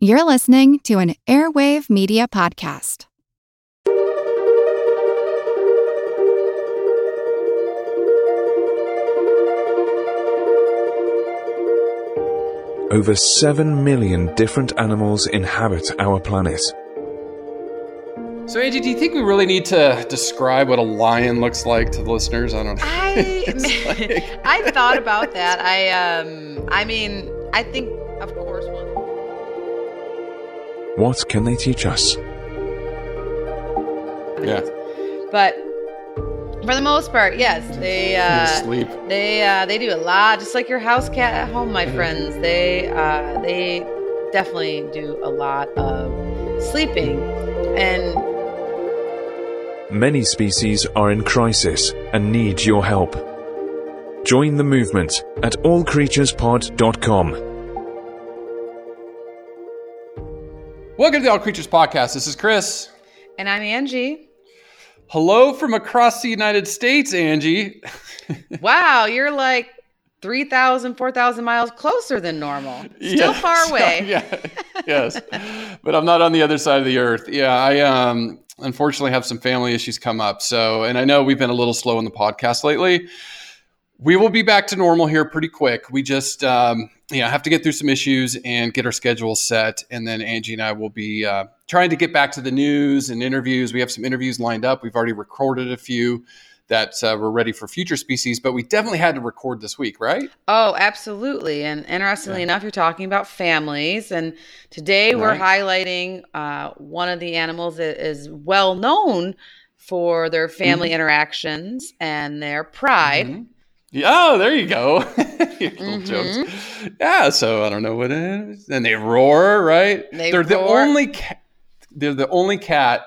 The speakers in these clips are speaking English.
You're listening to an Airwave Media Podcast. Over 7 million different animals inhabit our planet. So, Angie, do you think we really need to describe what a lion looks like to the listeners? I don't know. I like- I thought about that. I um I mean, I think What can they teach us? yeah, but for the most part, yes, they uh sleep. they uh they do a lot just like your house cat at home, my friends. They uh they definitely do a lot of sleeping and Many species are in crisis and need your help. Join the movement at allcreaturespod.com. Welcome to the All Creatures Podcast. This is Chris. and I'm Angie. Hello from across the United States, Angie. Wow, you're like 3,000, 4,000 miles closer than normal. Still Yeah, far away. yeah, yes, but I'm not on the other side of the earth. Yeah, I um unfortunately have some family issues come up. So, and I know we've been a little slow on the podcast lately. We will be back to normal here pretty quick. We just um, you know have to get through some issues and get our schedule set, and then Angie and I will be uh, trying to get back to the news and interviews. We have some interviews lined up. We've already recorded a few that uh, we're ready for future species, but we definitely had to record this week, right? Oh, absolutely. And interestingly Yeah. enough, you're talking about families. And today we're highlighting uh, one of the animals that is well known for their family interactions and their pride. Mhm. Yeah, oh, there you go. Little Mhm. jokes. Yeah, so I don't know what it is. And they roar, right? They are the only cat. They're the only cat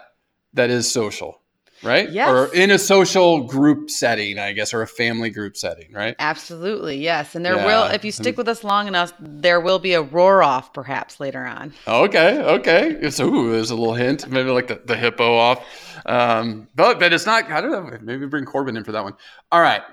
that is social, right? Yes. Or in a social group setting, I guess, or a family group setting, right? Absolutely, yes. And there Yeah. will, if you stick with us long enough, there will be a roar off perhaps later on. Okay, okay. So ooh, there's a little hint, maybe like the, the hippo off. Um, but but it's not. I don't know. Maybe bring Corbin in for that one. All right.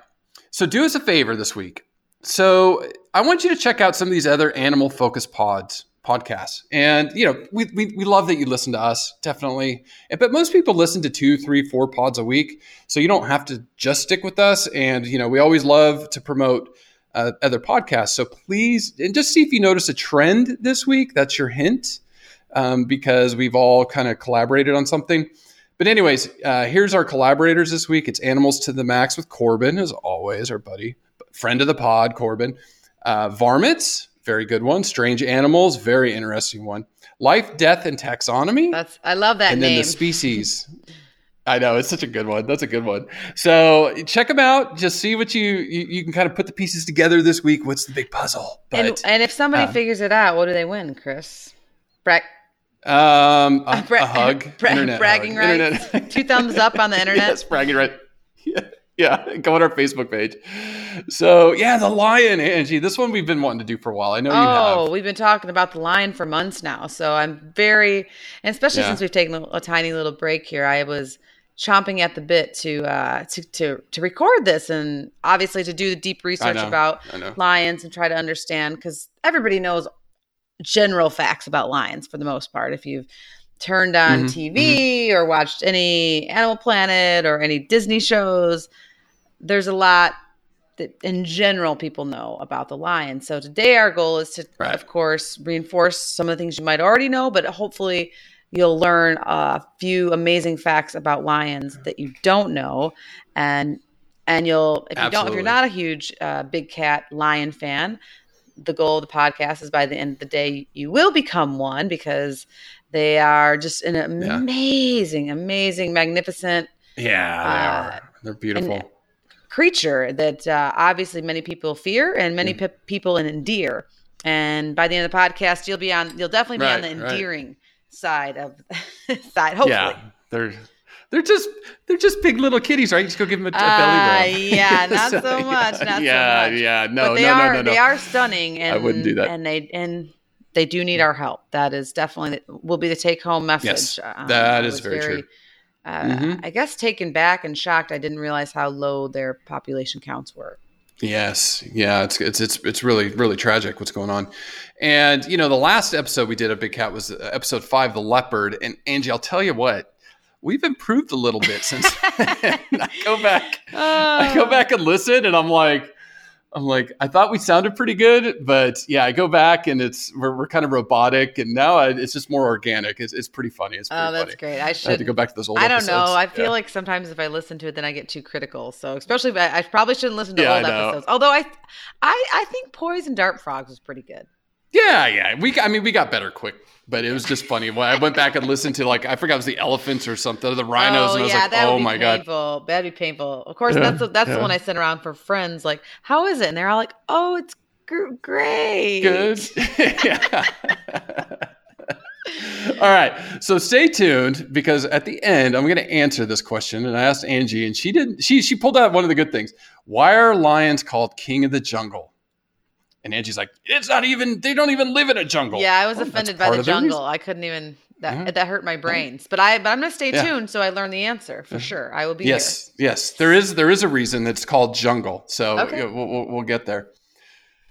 So do us a favor this week. So I want you to check out some of these other animal focused pods podcasts, and you know we, we we love that you listen to us definitely. But most people listen to two, three, four pods a week, so you don't have to just stick with us. And you know we always love to promote uh, other podcasts. So please, and just see if you notice a trend this week. That's your hint, um, because we've all kind of collaborated on something. But anyways, uh, here's our collaborators this week. It's Animals to the Max with Corbin, as always, our buddy, friend of the pod, Corbin. Uh, Varmints, very good one. Strange Animals, very interesting one. Life, Death, and Taxonomy That's I love that and name. then the species. I know it's such a good one. That's a good one. So check them out. Just see what you you, you can kind of put the pieces together this week. What's the big puzzle? and, But and if somebody uh, figures it out, what do they win, Chris? Bra- um, a, bra- a hug, bra- internet bragging hug. rights. Internet- Two thumbs up on the internet. yes, bragging right. Yeah, yeah. Go on our Facebook page. So yeah, the lion, Angie. This one we've been wanting to do for a while. I know you Oh, have. we've been talking about the lion for months now. So I'm very, and especially Yeah. since we've taken a, a tiny little break here, I was chomping at the bit to uh to to to record this and obviously to do the deep research know, about lions and try to understand because everybody knows general facts about lions for the most part. If you've turned on Mhm, TV or watched any Animal Planet or any Disney shows, there's a lot that in general people know about the lion. So today our goal is to, Right. of course, reinforce some of the things you might already know, but hopefully you'll learn a few amazing facts about lions that you don't know, and and you'll if you don't if you're not a huge uh, big cat lion fan, the goal of the podcast is by the end of the day you will become one because they are just an amazing, amazing, magnificent Yeah, they uh, are. They're beautiful. creature that uh, obviously many people fear and many Mm. pe- people endear. And by the end of the podcast, you'll be on. You'll definitely be on Right, the right. endearing side of side. Hopefully, Yeah, they're they're just they're just big little kitties, right? Just go give them a, a Uh, belly rub. yeah, not so much, not so yeah, much. yeah, no, but they no, are no, no, no. they are stunning. And, I wouldn't do that. And they and they do need our help. That is definitely will be the take home message. Yes, Um, that I is was very true. Uh, Mhm. I guess taken back and shocked. I didn't realize how low their population counts were. Yes, yeah, it's it's it's it's really really tragic what's going on, and you know the last episode we did of Big Cat was uh, episode five, the leopard, and Angie, I'll tell you what, we've improved a little bit since. I go back, I go uh. back and listen, and I'm like, I'm like, I thought we sounded pretty good, but yeah, I go back and it's we're, we're kind of robotic, and now I, it's just more organic. It's, it's pretty funny. It's pretty Oh, that's funny. great. I I should had to go back to those old. I don't know. episodes. I feel Yeah. like sometimes if I listen to it, then I get too critical. So especially, if I, I probably shouldn't listen to Yeah, old I episodes. Although I, I, I think Poison Dart Frogs was pretty good. Yeah, yeah. We, I mean, we got better quick, but it was just funny. When I went back and listened to like I forgot it was the elephants or something, or the rhinos, oh and I was yeah, like, that oh would be my god. painful. That'd be painful. Of course, Yeah, that's the, that's yeah. the one I sent around for friends. Like, how is it? And they're all like, oh, it's gr- great. Good. yeah. All right. So stay tuned because at the end I'm going to answer this question. And I asked Angie, and she didn't. She she pulled out one of the good things. Why are lions called king of the jungle? And Angie's like, it's not even. They don't even live in a jungle. Yeah, I was Well, offended by the of jungle. I couldn't even. That Yeah. that hurt my brains. But I but I'm gonna stay Yeah. tuned so I learn the answer for sure. I will be Yes, yes. There is there is a reason that's called jungle. So Okay. we'll, we'll, we'll get there.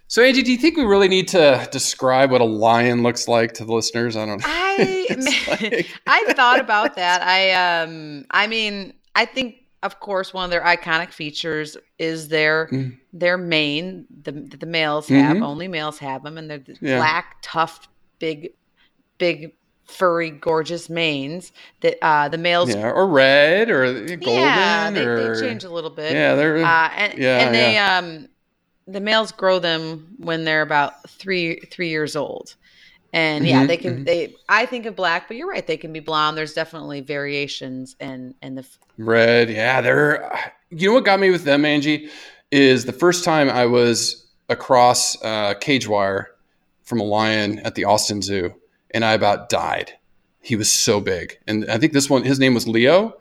So Angie, do you think we really need to describe what a lion looks like to the listeners? I don't know. I like- I thought about that. I um I mean I think of course one of their iconic features is their Mm. their mane the the males have Mhm. only males have them and they're the Yeah. black tough big big furry gorgeous manes that uh the males yeah, or red or golden yeah they, or they change a little bit yeah, they're uh, and, Yeah, and they um the males grow them when they're about three three years old and yeah Mhm, they can mhm. they i think of black but you're right they can be blonde there's definitely variations and and the red. Yeah, they're. You know what got me with them, Angie, is the first time I was across uh, cage wire from a lion at the Austin Zoo, and I about died. He was so big, and I think this one, his name was Leo,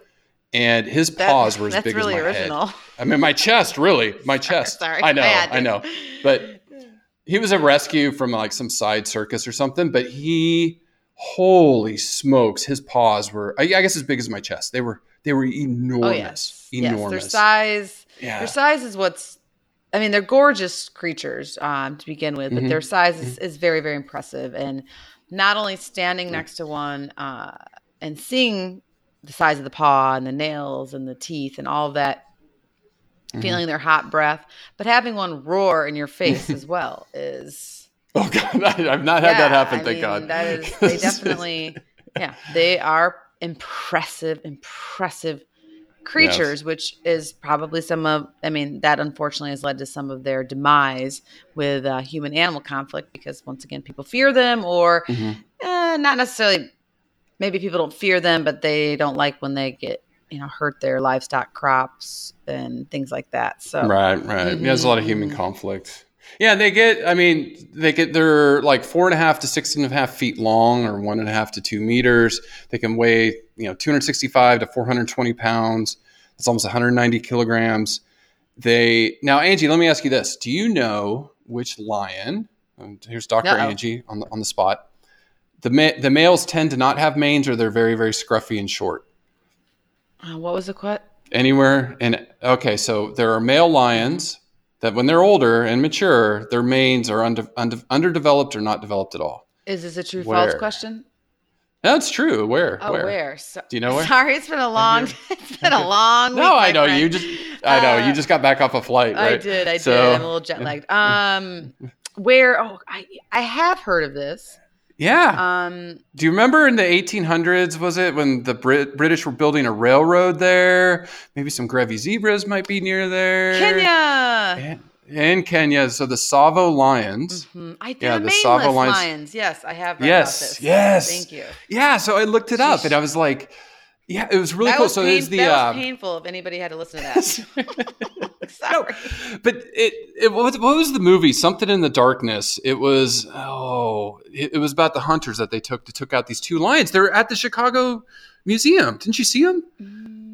and his that- paws were as big really as my original head. I mean, my chest, really, my chest. sorry I know, I, know, but he was a rescue from like some side circus or something. But he, holy smokes, his paws were, I, I guess, as big as my chest. They were, they were enormous, oh yes yes enormous. their size yeah, their size is what's i mean they're gorgeous creatures um to begin with but Mhm. their size is, is very very impressive and not only standing next to one uh and seeing the size of the paw and the nails and the teeth and all that Mhm. feeling their hot breath but having one roar in your face as well is Oh God, I, I've not had that happen. I thank mean, God. that is they definitely yeah they are impressive impressive creatures which is probably some of i mean that unfortunately has led to some of their demise with uh, human animal conflict because once again people fear them or Mhm. eh, not necessarily maybe people don't fear them but they don't like when they get you know hurt their livestock crops and things like that so Right, right. Yeah, there's a lot of human Mhm. conflict. Yeah, they get. I mean, they get. They're like four and a half to six and a half feet long, or one and a half to two meters. They can weigh, you know, two hundred sixty-five to four hundred twenty pounds. That's almost one hundred ninety kilograms. They now, Angie. Let me ask you this: Do you know which lion? And here's Doctor. Angie on the on the spot. The ma- the males tend to not have manes, or they're very very scruffy and short. Uh, what was the quote anywhere and okay so there are male lions that when they're older and mature their manes are unde- unde- underdeveloped or not developed at all is this a true false question that's true where oh where, where, So- Do you know where? sorry it's been a long it's been a long week, no i know friend. you just i know Uh, you just got back off a flight right I did. I So- did. I'm a little jet lagged. Um, where? Oh, I I have heard of this. Yeah Um, do you remember in the 1800s was it when the Brit- british were building a railroad there maybe some grevy zebras might be near there Kenya. in, in kenya so the Tsavo lions Mhm. I did Yeah, the Tsavo lions- lions. Yes, I have. Yes, About this. yes. Thank you. Yeah, so I looked it up Sheesh. and I was like, yeah, it was really that cool. was so pain- it's the that uh, was painful. If anybody had to listen to that. no, Sorry. but it, it what, what was the movie? Something in the darkness. It was oh, it, it was about the hunters that they took to took out these two lions. They're at the Chicago Museum. Didn't you see them?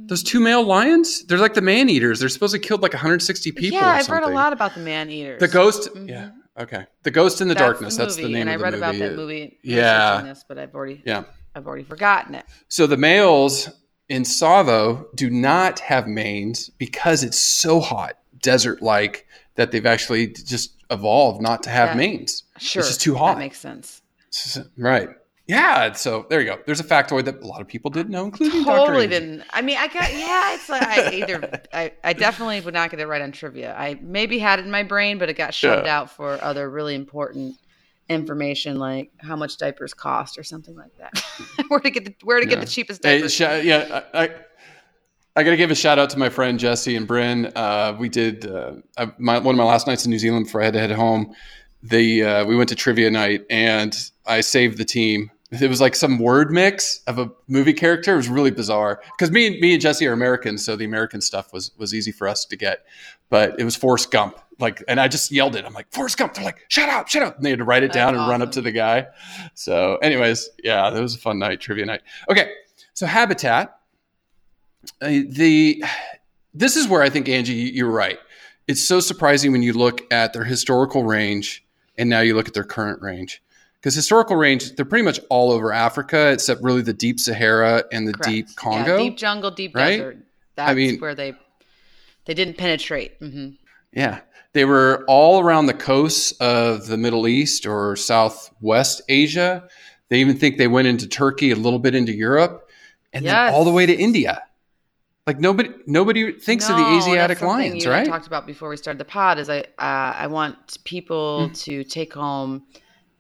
Those two male lions. They're like the man eaters. They're supposed to killed like 160 people. yeah, I've something. read a lot about the man eaters. The ghost. Mhm. Yeah. Okay. The ghost in the That's darkness. That's the movie, name and I the read about that movie. Yeah. This, but I've already. Yeah. I've already forgotten it. So the males in Tsavo do not have manes because it's so hot, desert like, that they've actually just evolved not to have That- manes. Sure. It's just too hot. That makes sense. Right. Yeah. So there you go. There's a factoid that a lot of people didn't know, including. Totally didn't. I mean, I got yeah. It's like I either I, I definitely would not get it right on trivia. I maybe had it in my brain, but it got shoved Yeah. out for other really important information, like how much diapers cost or something like that. where to get the where to get the cheapest Hey, diapers? sh- yeah, I, I, I got to give a shout out to my friend Jesse and Bryn. Uh, we did uh, uh, my, one of my last nights in New Zealand before I had to head home. They uh, we went to trivia night and I saved the team. It was like some word mix of a movie character. It was really bizarre because me and me and Jesse are Americans, so the American stuff was was easy for us to get. But it was Forrest Gump, like, and I just yelled it. I'm like Forrest Gump. They're like, shut up, shut up. And they had to write it That's down and run up to the guy. So, anyways, yeah, that was a fun night, trivia night. Okay, so habitat. Uh, the this is where I think Angie, you're right. It's so surprising when you look at their historical range and now you look at their current range. Because historical range, they're pretty much all over Africa, except really the deep Sahara and the Correct. deep Yeah, Congo. deep jungle, deep right? desert. That's mean- where they they didn't penetrate. hmm Yeah. They were all around the coasts of the Middle East or Southwest Asia. They even think they went into Turkey, a little bit into Europe, and Yes. then all the way to India. Like nobody nobody thinks of the Asiatic lions, I right? talked about before we started the pod. Is I uh, I want people Mm. to take home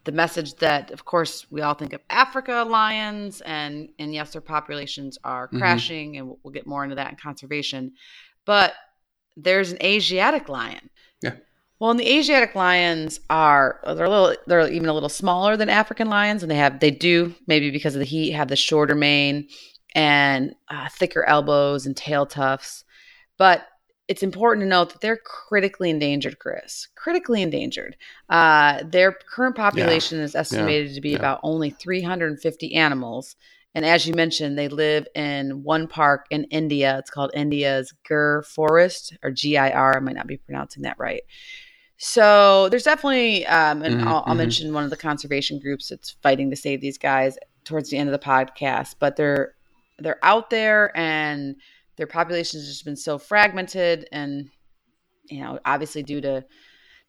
the message that, of course, we all think of Africa lions, and and yes, their populations are Mhm. crashing, and we'll, we'll get more into that in conservation. But there's an Asiatic lion. Yeah. Well, and the Asiatic lions are they're a little they're even a little smaller than African lions, and they have they do maybe because of the heat have the shorter mane and uh, thicker elbows and tail tufts. But it's important to note that they're critically endangered, Chris. Critically endangered. Uh, their current population is estimated to be Yeah. about only 350 animals. And as you mentioned, they live in one park in India. It's called India's Gir Forest or GIR. I might not be pronouncing that right. So there's definitely, um, and Mhm, I'll, I'll mhm. mention one of the conservation groups that's fighting to save these guys towards the end of the podcast. But they're they're out there, and their population has just been so fragmented, and you know, obviously due to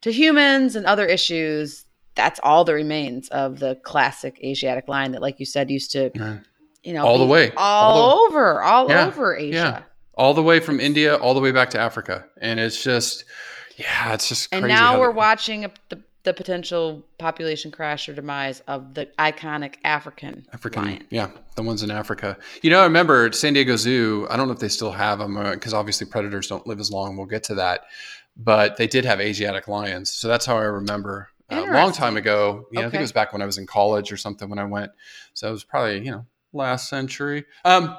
to humans and other issues, that's all that remains of the classic Asiatic line that, like you said, used to you know All the way. all, All the- over, all Yeah, over Asia. yeah. all the way from India all the way back to Africa, and it's just, yeah, it's just And crazy. now we're they- watching a, the, the potential population crash or demise of the iconic African, African, lion. yeah, the ones in Africa. You know, I remember San Diego Zoo. I don't know if they still have them because obviously predators don't live as long. We'll get to that, but they did have Asiatic lions, so that's how I remember. Uh, a long time ago, yeah, I think it was back when I was in college or something when I went. So it was probably you know last century. Um,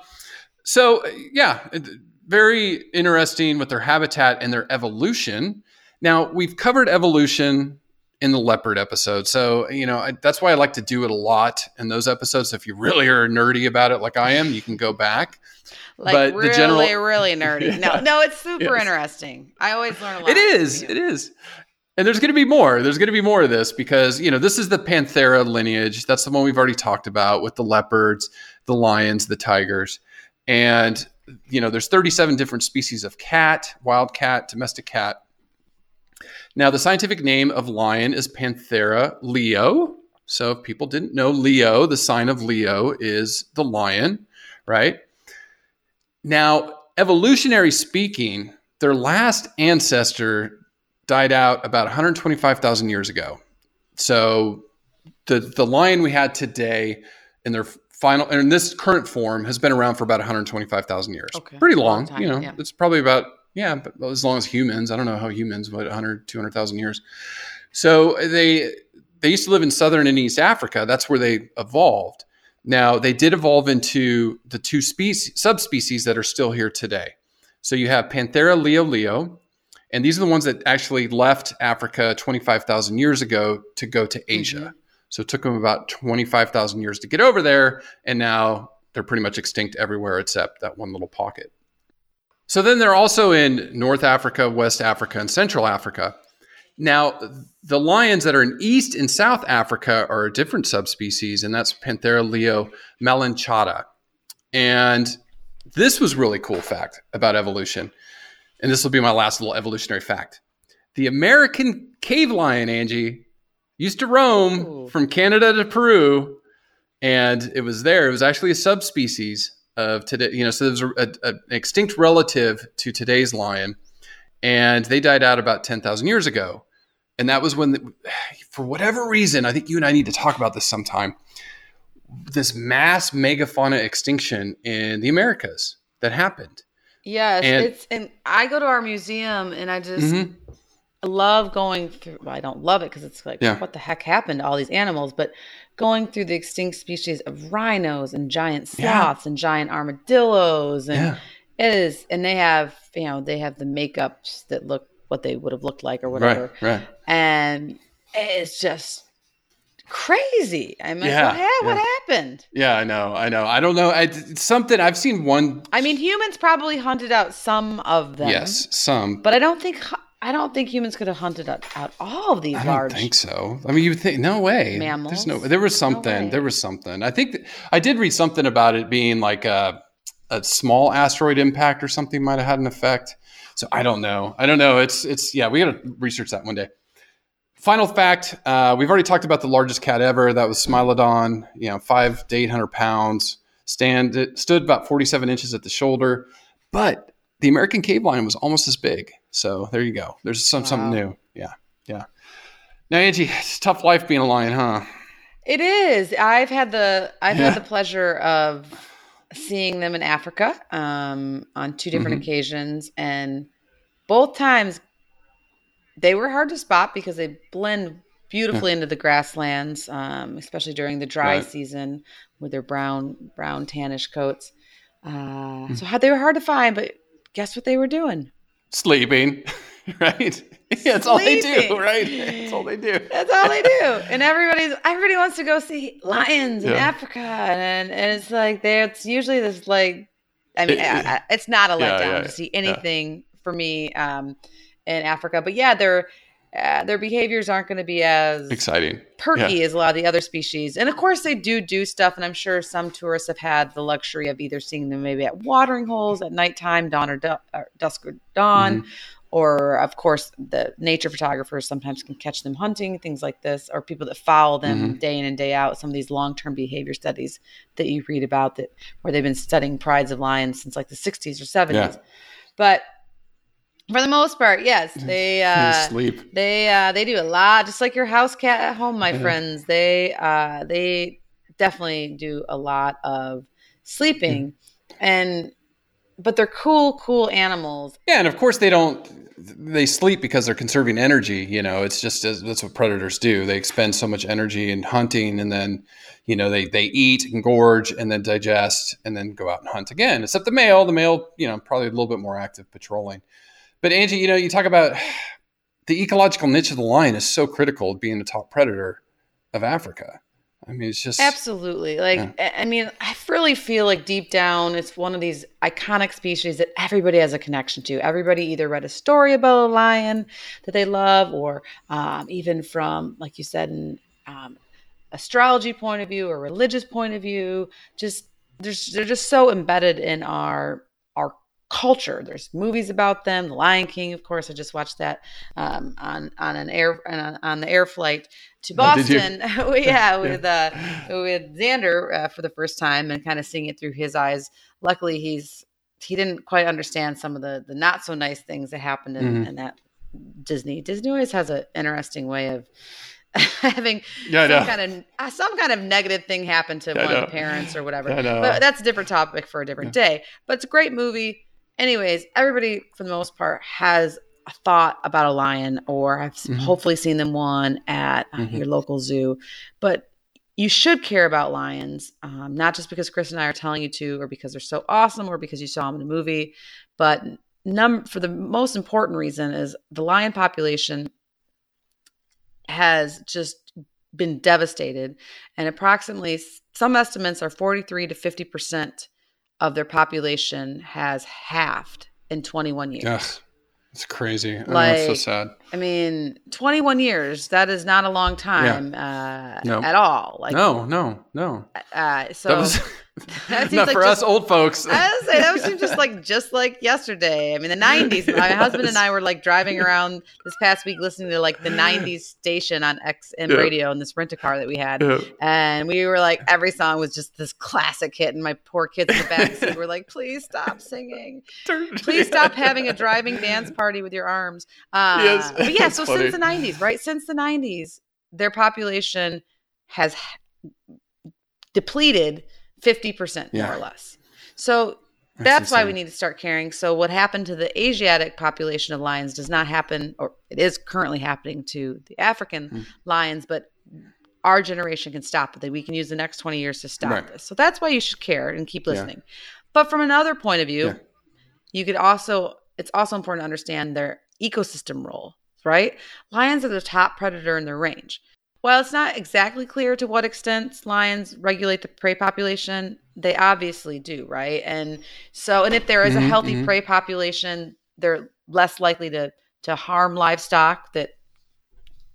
so uh, yeah, it- very interesting with their habitat and their evolution. Now we've covered evolution in the leopard episode, so you know I, that's why I like to do it a lot in those episodes. So if you really are nerdy about it, like I am, you can go back. Like But really, general- really nerdy. No, Yeah. no, it's super Yes. interesting. I always learn a lot. It is. It is. And there's going to be more. There's going to be more of this because, you know, this is the Panthera lineage. That's the one we've already talked about with the leopards, the lions, the tigers. And, you know, there's 37 different species of cat, wild cat, domestic cat. Now, the scientific name of lion is Panthera leo. So if people didn't know Leo, the sign of Leo is the lion, right? Now, evolutionary speaking, their last ancestor died out about 125,000 years ago. So the the lion we had today in their final in this current form has been around for about 125,000 years. Okay. Pretty Long long, time, you know. yeah. It's probably about yeah, but as long as humans. I don't know how humans, but 100 200,000 years. So they they used to live in southern and east Africa. That's where they evolved. Now they did evolve into the two species subspecies that are still here today. So you have Panthera leo leo, and these are the ones that actually left Africa 25,000 years ago to go to Asia. Mm-hmm. So it took them about 25,000 years to get over there, and now they're pretty much extinct everywhere except that one little pocket. So then they're also in North Africa, West Africa, and Central Africa. Now, the lions that are in East and South Africa are a different subspecies, and that's Panthera leo melanochaita. And this was really cool fact about evolution. And this will be my last little evolutionary fact. the American cave lion, Angie, used to roam Ooh. from Canada to Peru, and it was there. It was actually a subspecies of today. You know, so there was a, a, an extinct relative to today's lion, and they died out about ten thousand years ago. And that was when, the, for whatever reason, I think you and I need to talk about this sometime. This mass megafauna extinction in the Americas that happened. Yes, And- it's and I go to our museum and I just Mhm. Love going through. Well, I don't love it because it's like Yeah. what the heck happened to all these animals, but going through the extinct species of rhinos and giant Yeah. sloths and giant armadillos and Yeah. it is and they have you know they have the makeups that look what they would have looked like or whatever Right. Right. and it's just crazy. I mean, Yeah, what, ha- what happened? Yeah, I know. I know. I don't know. I, it's something I've seen one. I mean, humans probably hunted out some of them. Yes, some. But I don't think I don't think humans could have hunted out, out all of these I don't large. think so. I mean, you would think no way. There's no. Mammals? There was something. way. there was something. I think that, I did read something about it being like a, a small asteroid impact or something might have had an effect. So I don't know. I don't know. It's it's yeah. We got to research that one day. Final fact: uh, We've already talked about the largest cat ever. That was Smilodon. You know, five to eight hundred pounds. Stand it stood about forty-seven inches at the shoulder, but the American cave lion was almost as big. So there you go. There's some something new. Yeah, yeah. Now, Angie, it's a tough life being a lion, huh? It is. I've had the I've Yeah. had the pleasure of seeing them in Africa um, on two different Mhm. occasions, and both times they were hard to spot because they blend beautifully into the grasslands, um, especially during the dry Right. season with their brown brown tannish coats. Uh, Hmm. So how- they were hard to find, but guess what they were doing? Sleeping, right? Yeah, that's all they do, right? That's all they do. That's all they do. And everybody's everybody wants to go see lions in Africa, and, and it's like there. It's usually this like, I mean, It- I- I- it's not a letdown yeah, to see yeah. anything for me um, in Africa. But yeah, their uh, their behaviors aren't going to be as Exciting. perky as a lot of the other species. And of course, they do do stuff. And I'm sure some tourists have had the luxury of either seeing them maybe at watering holes at nighttime, dawn or, du- or dusk or dawn. Mm-hmm. Or, of course, the nature photographers sometimes can catch them hunting, things like this, or people that follow them Mm-hmm. day in and day out. Some of these long term behavior studies that you read about that where they've been studying prides of lions since like the 60s or 70s. Yeah. But for the most part, yes, they. Uh, sleep. they uh, they do a lot, just like your house cat at home, my Yeah. friends. They uh, they definitely do a lot of sleeping, and but they're cool, cool animals. Yeah, and of course they don't. They sleep because they're conserving energy. You know, it's just that's what predators do. They expend so much energy in hunting, and then you know they they eat and gorge, and then digest, and then go out and hunt again. Except the male, the male, you know, probably a little bit more active patrolling. But Angie, you know, you talk about the ecological niche of the lion is so critical to being the top predator of Africa. I mean, it's just Absolutely, like I- I mean, I really feel like deep down, it's one of these iconic species that everybody has a connection to. Everybody either read a story about a lion that they love, or um, even from, like you said, an um, astrology point of view or religious point of view. Just there's they're just so embedded in our culture. There's movies about them. The Lion King, of course. I just watched that um, on on an air on, on the air flight to Oh? Boston. yeah, with uh, with Xander uh, for the first time and kind of seeing it through his eyes. Luckily, he's he didn't quite understand some of the the not so nice things that happened in, Mhm. in that Disney. Disney always has an interesting way of having Yeah, some kind of uh, some kind of negative thing happen to Yeah, one of the parents or whatever. But that's a different topic for a different day. But it's a great movie. Anyways, everybody for the most part has a thought about a lion or have Mhm. hopefully seen them one at uh, Mhm. your local zoo. But you should care about lions, um, not just because Chris and I are telling you to, or because they're so awesome, or because you saw them in a movie, but num- for the most important reason is the lion population has just been devastated, and approximately some estimates are forty three to fifty percent of their population has halved in twenty one years. Ugh, it's crazy. I know, it's so sad. I mean, 21 years, that is not a long time uh, No. at all. Like, No, no, no. uh, so That was that seems not like for just- us old folks. I was say that seems just like just like yesterday. I mean, the '90s. My husband and I were like driving around this past week, listening to like the '90s station on XM Yeah. radio in this rent a car that we had, Yeah. and we were like, every song was just this classic hit, and my poor kids in the backseat were like, "Please stop singing, please stop having a driving dance party with your arms." Uh, Yes, but yeah. So funny. since the '90s, right? Since the '90s, their population has depleted 50% more Yeah. or less. So that's why we need to start caring. So what happened to the Asiatic population of lions does not happen, or it is currently happening to the African Mm. lions, but our generation can stop it. We can use the next 20 years to stop Right. this. So that's why you should care and keep Yeah. listening. But from another point of view, Yeah. you could also, it's also important to understand their ecosystem role, right? Lions are the top predator in their range. While it's not exactly clear to what extent lions regulate the prey population, they obviously do, right? And so, and if there is a Mhm, healthy mhm. prey population, they're less likely to to harm livestock that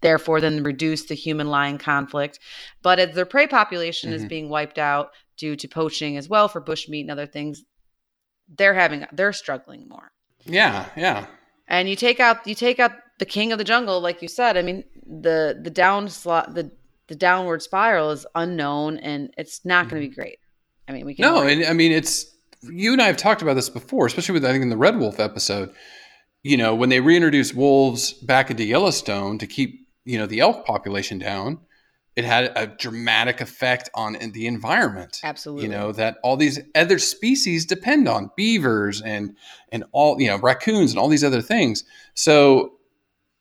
therefore then reduce the human lion conflict. But as their prey population is Mhm. being wiped out due to poaching as well for bushmeat and other things, they're having they're struggling more Yeah, yeah. and you take out you take out the king of the jungle like you said i mean the the down slot the the downward spiral is unknown and it's not going to be mm-hmm. great i mean we can No, and I mean it's you and I have talked about this before, especially with I think in the Red Wolf episode. You know, when they reintroduced wolves back into Yellowstone to keep you know the elk population down, it had a dramatic effect on the environment. absolutely You know that all these other species depend on beavers and and all you know raccoons and all these other things. So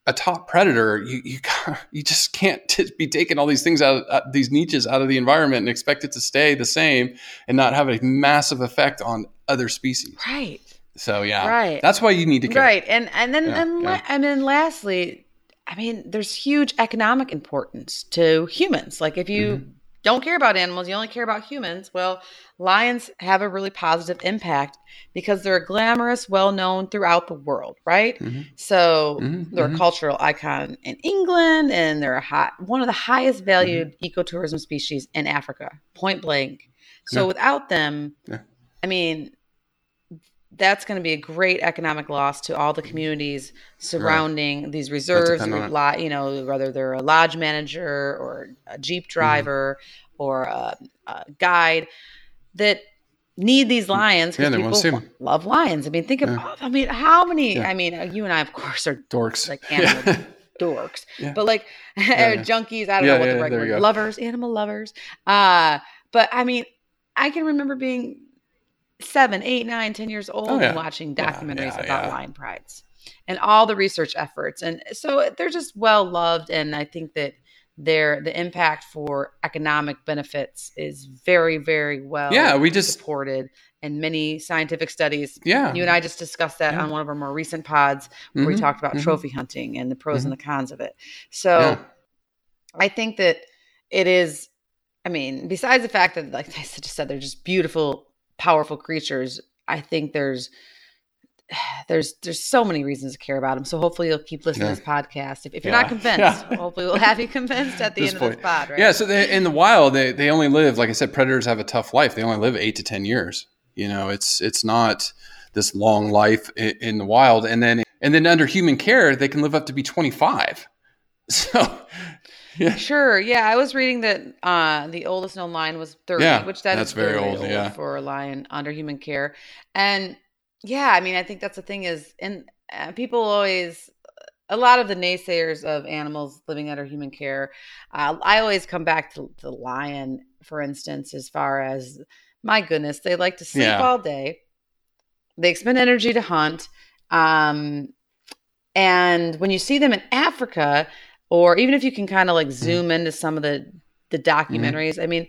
a top predator, you you you just can't t- be taking all these things out, uh, these niches out of the environment and expect it to stay the same and not have a massive effect on other species. right So yeah, Right. That's why you need to care. right and and then Yeah, and, yeah. and then lastly i mean there's huge economic importance to humans like if you Mm-hmm. Don't care about animals you only care about humans well lions have a really positive impact because they're glamorous well known throughout the world right Mhm. so Mhm, they're a cultural icon in england and they're a hot, one of the highest valued ecotourism species in africa point blank so Yeah. without them Yeah. i mean that's going to be a great economic loss to all the communities surrounding these reserves. you know, whether they're a lodge manager or a jeep Mm-hmm. driver or a, a guide that need these lions Yeah, because see people love lions. I mean, think of. Yeah. I mean, how many? Yeah. I mean, you and I, of course, are Dorks. like animal dorks, Yeah. but like yeah. junkies. I don't Yeah, know what yeah, the right word. Lovers, animal lovers. Uh, but I mean, I can remember being seven, eight, nine, ten years old Oh, yeah. and watching documentaries yeah, about lion prides and all the research efforts. And so they're just well loved, and I think that their the impact for economic benefits is very, very well Yeah, we just- supported in many scientific studies. yeah. You and I just discussed that Yeah. on one of our more recent pods where we Mhm, talked about mhm. trophy hunting and the pros and the cons of it. So Yeah. I think that it is, I mean, besides the fact that, like I just said, they're just beautiful, powerful creatures. I think there's, there's, there's so many reasons to care about them. So hopefully you'll keep listening Yeah. to this podcast. If, if you're Yeah. not convinced, Yeah. hopefully we'll have you convinced at the end of this point. pod, right? Yeah, so they, in the wild, they, they only live, like I said, predators have a tough life. They only live eight to ten years. You know, it's it's not this long life in, in the wild, and then and then under human care, they can live up to be twenty five. So, yeah, Sure. Yeah, I was reading that uh, the oldest known lion was 30, Yeah, which that is that's very old, yeah. for a lion under human care. And yeah, I mean, I think that's the thing is, and uh, people always, a lot of the naysayers of animals living under human care, uh, I always come back to the lion, for instance, as far as my goodness, they like to sleep Yeah. all day. They expend energy to hunt. Um, and when you see them in Africa, or even if you can kind of like zoom into some of the the documentaries, I mean,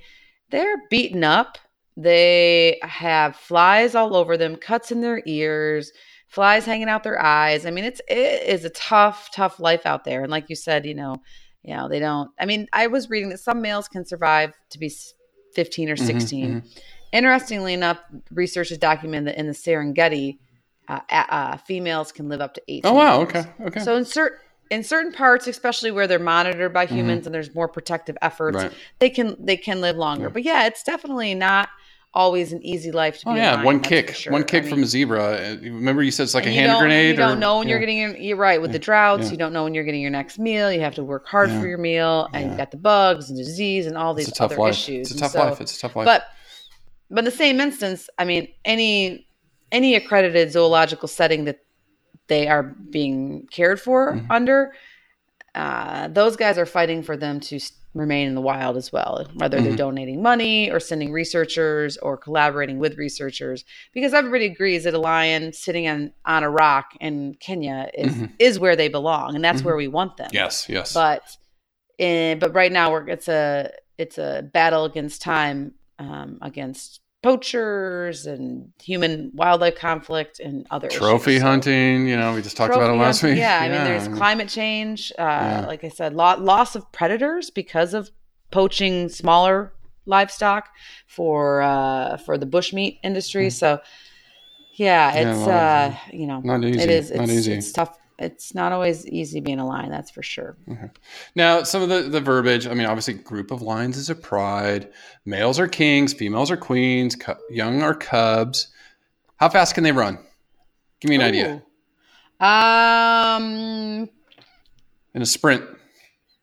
they're beaten up. They have flies all over them, cuts in their ears, flies hanging out their eyes. I mean, it's it is a tough, tough life out there. And like you said, you know, you know, they don't. I mean, I was reading that some males can survive to be fifteen or Mhm, 16 Interestingly enough, research has documented that in the Serengeti, uh, uh, females can live up to eight. Oh wow, okay, okay. So in certain in certain parts, especially where they're monitored by humans and there's more protective efforts, Mm-hmm. Right. they can they can live longer. But yeah, it's definitely not always an easy life to be. Oh a yeah, lion, one kick, sure. one kick mean, from a zebra. Uh, Remember, you said it's like a hand grenade. You don't or, know when you're getting your. You're right with the droughts. Yeah. You don't know when you're getting your next meal. You have to work hard Yeah. for your meal, and Yeah. you've got the bugs and disease and all these It's a tough other life. issues. It's a tough so- life. It's a tough life. But but in the same instance, I mean, any any accredited zoological setting that they are being cared for Mm-hmm. under, uh, those guys are fighting for them to remain in the wild as well, whether Mm-hmm. they're donating money or sending researchers or collaborating with researchers, because everybody agrees that a lion sitting on, on a rock in Kenya is Mhm. is where they belong, and that's Mhm. where we want them yes, yes. but in, but right now we're it's a it's a battle against time um, against poachers and human wildlife conflict and other Trophy issues. Hunting. You know, we just talked about it last hunting, week. Yeah, I mean, there's climate change. Uh, Yeah. Like I said, lo- loss of predators because of poaching smaller livestock for uh, for the bushmeat industry. So, yeah. Yeah, it's uh, you know, Not easy. it is Not easy. it's tough. It's not always easy being a lion, that's for sure. Now, some of the, the verbiage, I mean, obviously, group of lions is a pride. Males are kings, females are queens, cu- young are cubs. How fast can they run? Give me an idea. Um. In a sprint.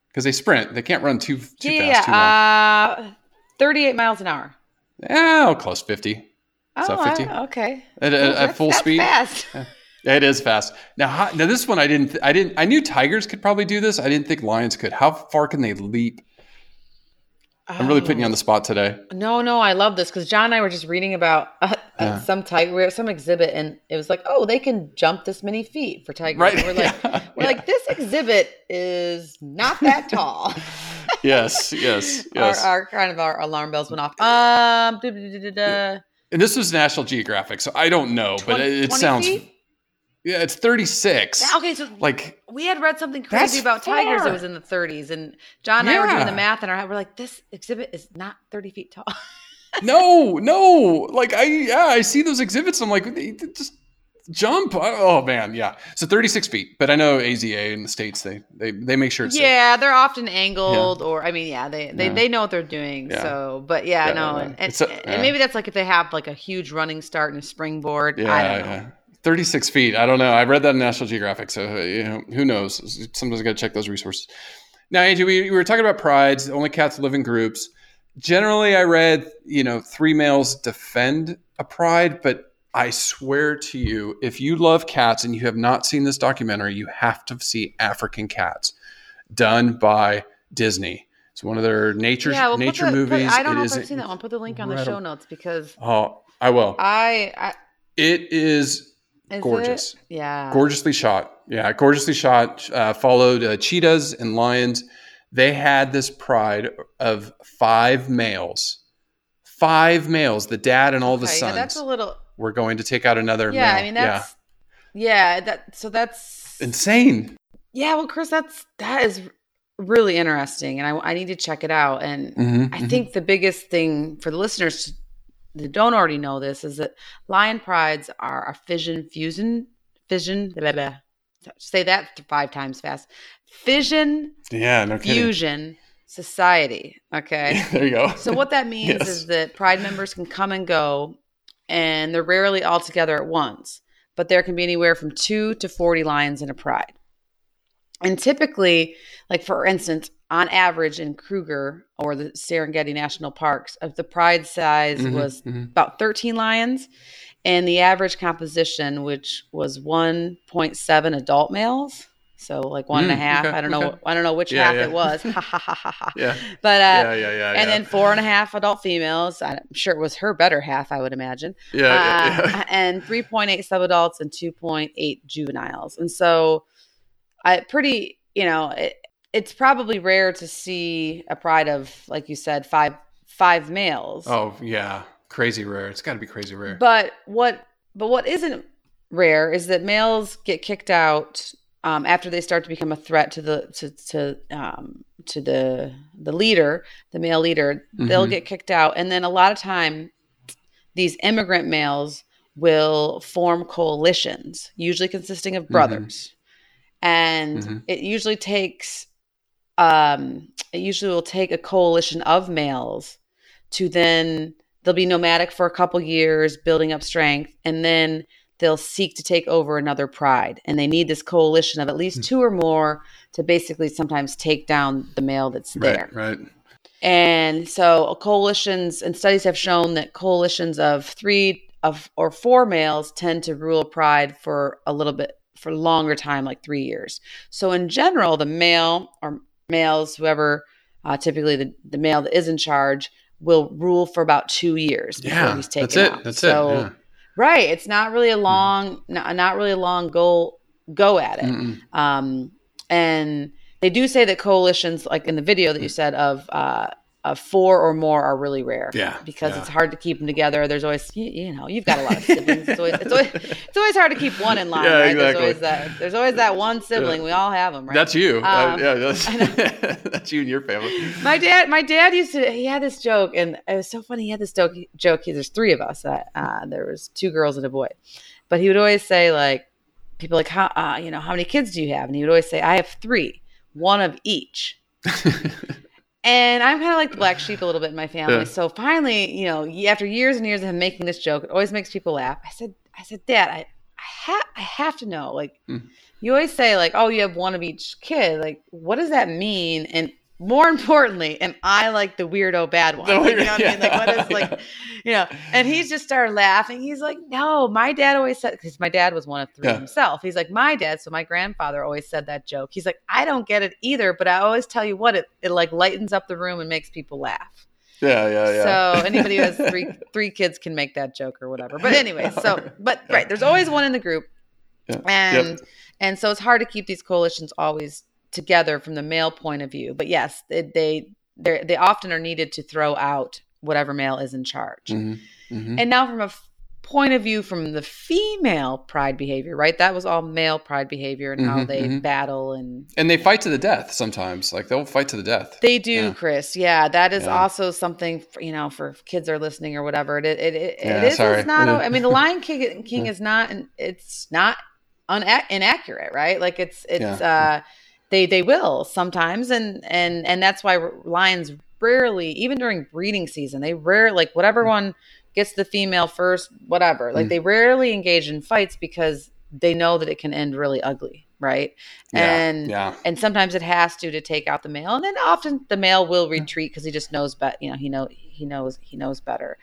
Because they sprint. They can't run too, too fast, too long. Yeah. Uh, Thirty-eight miles an hour. Oh, close 50. Oh, So 50? I- okay. At, at- at full speed? Fast. It is fast. Now, how, now this one I didn't. I didn't. I knew tigers could probably do this. I didn't think lions could. How far can they leap? I'm really putting you on the spot today. No, no, I love this because John and I were just reading about uh, Yeah. uh, some tiger, we some exhibit, and it was like, oh, they can jump this many feet for tigers. Right. And we're like, Yeah. we're like, this exhibit is not that tall. Yes, yes, yes. our, our kind of our alarm bells went off. Um, and this was National Geographic, so I don't know, but it, it sounds. feet? Yeah, it's 36. Okay, so Like, we had read something crazy about tigers. far. It was in the 30s, and John and I were doing the math, and our head. We're like, this exhibit is not 30 feet tall. no, no. Like, I yeah, I see those exhibits. I'm like, just jump. Uh, oh man, yeah. So 36 feet, but I know AZA in the states they they they make sure it's safe. yeah, they're often angled, or I mean, yeah, they they, Yeah. they know what they're doing. Yeah. So, but yeah, Yeah, no, yeah. and and, a- and yeah. maybe that's like if they have like a huge running start and a springboard. Yeah, I don't know. Yeah. 36 feet. I don't know. I read that in National Geographic, so you know, who knows? Sometimes I got to check those resources. Now, Angie, we, we were talking about prides. Only cats live in groups. Generally, I read, you know, three males defend a pride, but I swear to you, if you love cats and you have not seen this documentary, you have to see African Cats, done by Disney. It's one of their nature Yeah, well, put nature the- put- movies. I don't It know if I've seen that one. Put the link on the show notes because Oh, I will. I, I It is is Gorgeous. it? Yeah, gorgeously shot. Yeah, gorgeously shot. Uh, followed uh, cheetahs and lions. They had this pride of five males. Five males. The dad and all the Okay, yeah, sons that's a little. We're going to take out another Yeah, male. I mean that's. Yeah, that so that's insane. Yeah, well, Chris, that's that is really interesting, and I, I need to check it out. And Mhm, I mhm. think the biggest thing for the listeners to, that don't already know this is that lion prides are a fission fusion fission. Blah, blah, blah. Say that five times fast. Fission Yeah, no kidding. fusion society. Okay. there you go. So what that means Yes. is that pride members can come and go and they're rarely all together at once, but there can be anywhere from 2 to 40 lions in a pride. And typically, like for instance, on average in Kruger or the Serengeti National Parks, of the pride size Mhm, was mhm. about 13 lions and the average composition which was 1.7 adult males. So like one and a Mm, half. okay, I don't know. I don't know which Yeah, half yeah. it was. Ha ha ha ha ha. Yeah, But uh, yeah, yeah, yeah. and yeah. then four and a half adult females. I'm sure it was her better half, I would imagine. yeah, yeah, Uh, yeah. and 3.8 subadults and 2.8 juveniles. And so, I pretty, you know, it, it's probably rare to see a pride of, like you said, five five males. Oh yeah, crazy rare. It's got to be crazy rare. But what but what isn't rare is that males get kicked out um, after they start to become a threat to the to to um, to the the leader, the male leader. They'll Mhm. get kicked out, and then a lot of time, these immigrant males will form coalitions, usually consisting of brothers. and Mhm. it usually takes um it usually will take a coalition of males to then they'll be nomadic for a couple years building up strength and then they'll seek to take over another pride and they need this coalition of at least two or more to basically sometimes take down the male that's there Right, right. and so coalitions and studies have shown that coalitions of three of or four males tend to rule a pride for a little bit for longer time, like three years. So in general, the male or males, whoever uh, typically the, the male that is in charge will rule for about two years before Yeah, he's taken that's it. out. That's so, it. Yeah. Right. It's not really a long, not, not really a long goal go at it. Um, and they do say that coalitions, like in the video that you said of uh, of four or more, are really rare. Yeah, because yeah. it's hard to keep them together. There's always, you, you know, you've got a lot of siblings. It's always, it's always, it's always hard to keep one in line. Yeah, right? exactly. There's always that. There's always that one sibling. Yeah. We all have them, right? That's you. Uh, Um, yeah, that's, that's you and your family. my dad my dad used to he had this joke and it was so funny he had this joke joke there's three of us uh, uh, there was two girls and a boy but he would always say like people like how uh, you know how many kids do you have and he would always say i have three one of each and i'm kind of like the black sheep a little bit in my family Yeah. so finally you know after years and years of him making this joke it always makes people laugh i said i said dad i I, ha- I have to know like Hmm. you always say like oh you have one of each kid like what does that mean and more importantly am i like the weirdo bad one Like, you know what i mean like what is like yeah. you know and he just started laughing he's like no my dad always said because my dad was one of three Yeah. himself he's like my dad so my grandfather always said that joke he's like i don't get it either but i always tell you what it, it like lightens up the room and makes people laugh Yeah, yeah, yeah. so anybody who has three three kids can make that joke or whatever. But anyway, so but right, there's always one in the group, Yeah. and Yep. and so it's hard to keep these coalitions always together from the male point of view. But yes, they they they often are needed to throw out whatever male is in charge. Mhm, mhm. And now from a f- point of view from the female pride behavior, right? That was all male pride behavior and how Mhm, they mhm. battle and and they fight to the death sometimes. Like they'll fight to the death. They do, Yeah. Chris. Yeah, that is Yeah. also something for, you know for kids are listening or whatever. It it, it, Yeah, it is. sorry. It's not. Yeah. I mean, the Lion King, King is not. It's not una- inaccurate, right? Like it's it's. uh They they will sometimes, and and and that's why lions rarely, even during breeding season, they rare like whatever Mm. one gets the female first, whatever. Like Mm. they rarely engage in fights because they know that it can end really ugly, right? Yeah, and yeah. and sometimes it has to to take out the male and then often the male will retreat because he just knows better you know he know he knows he knows better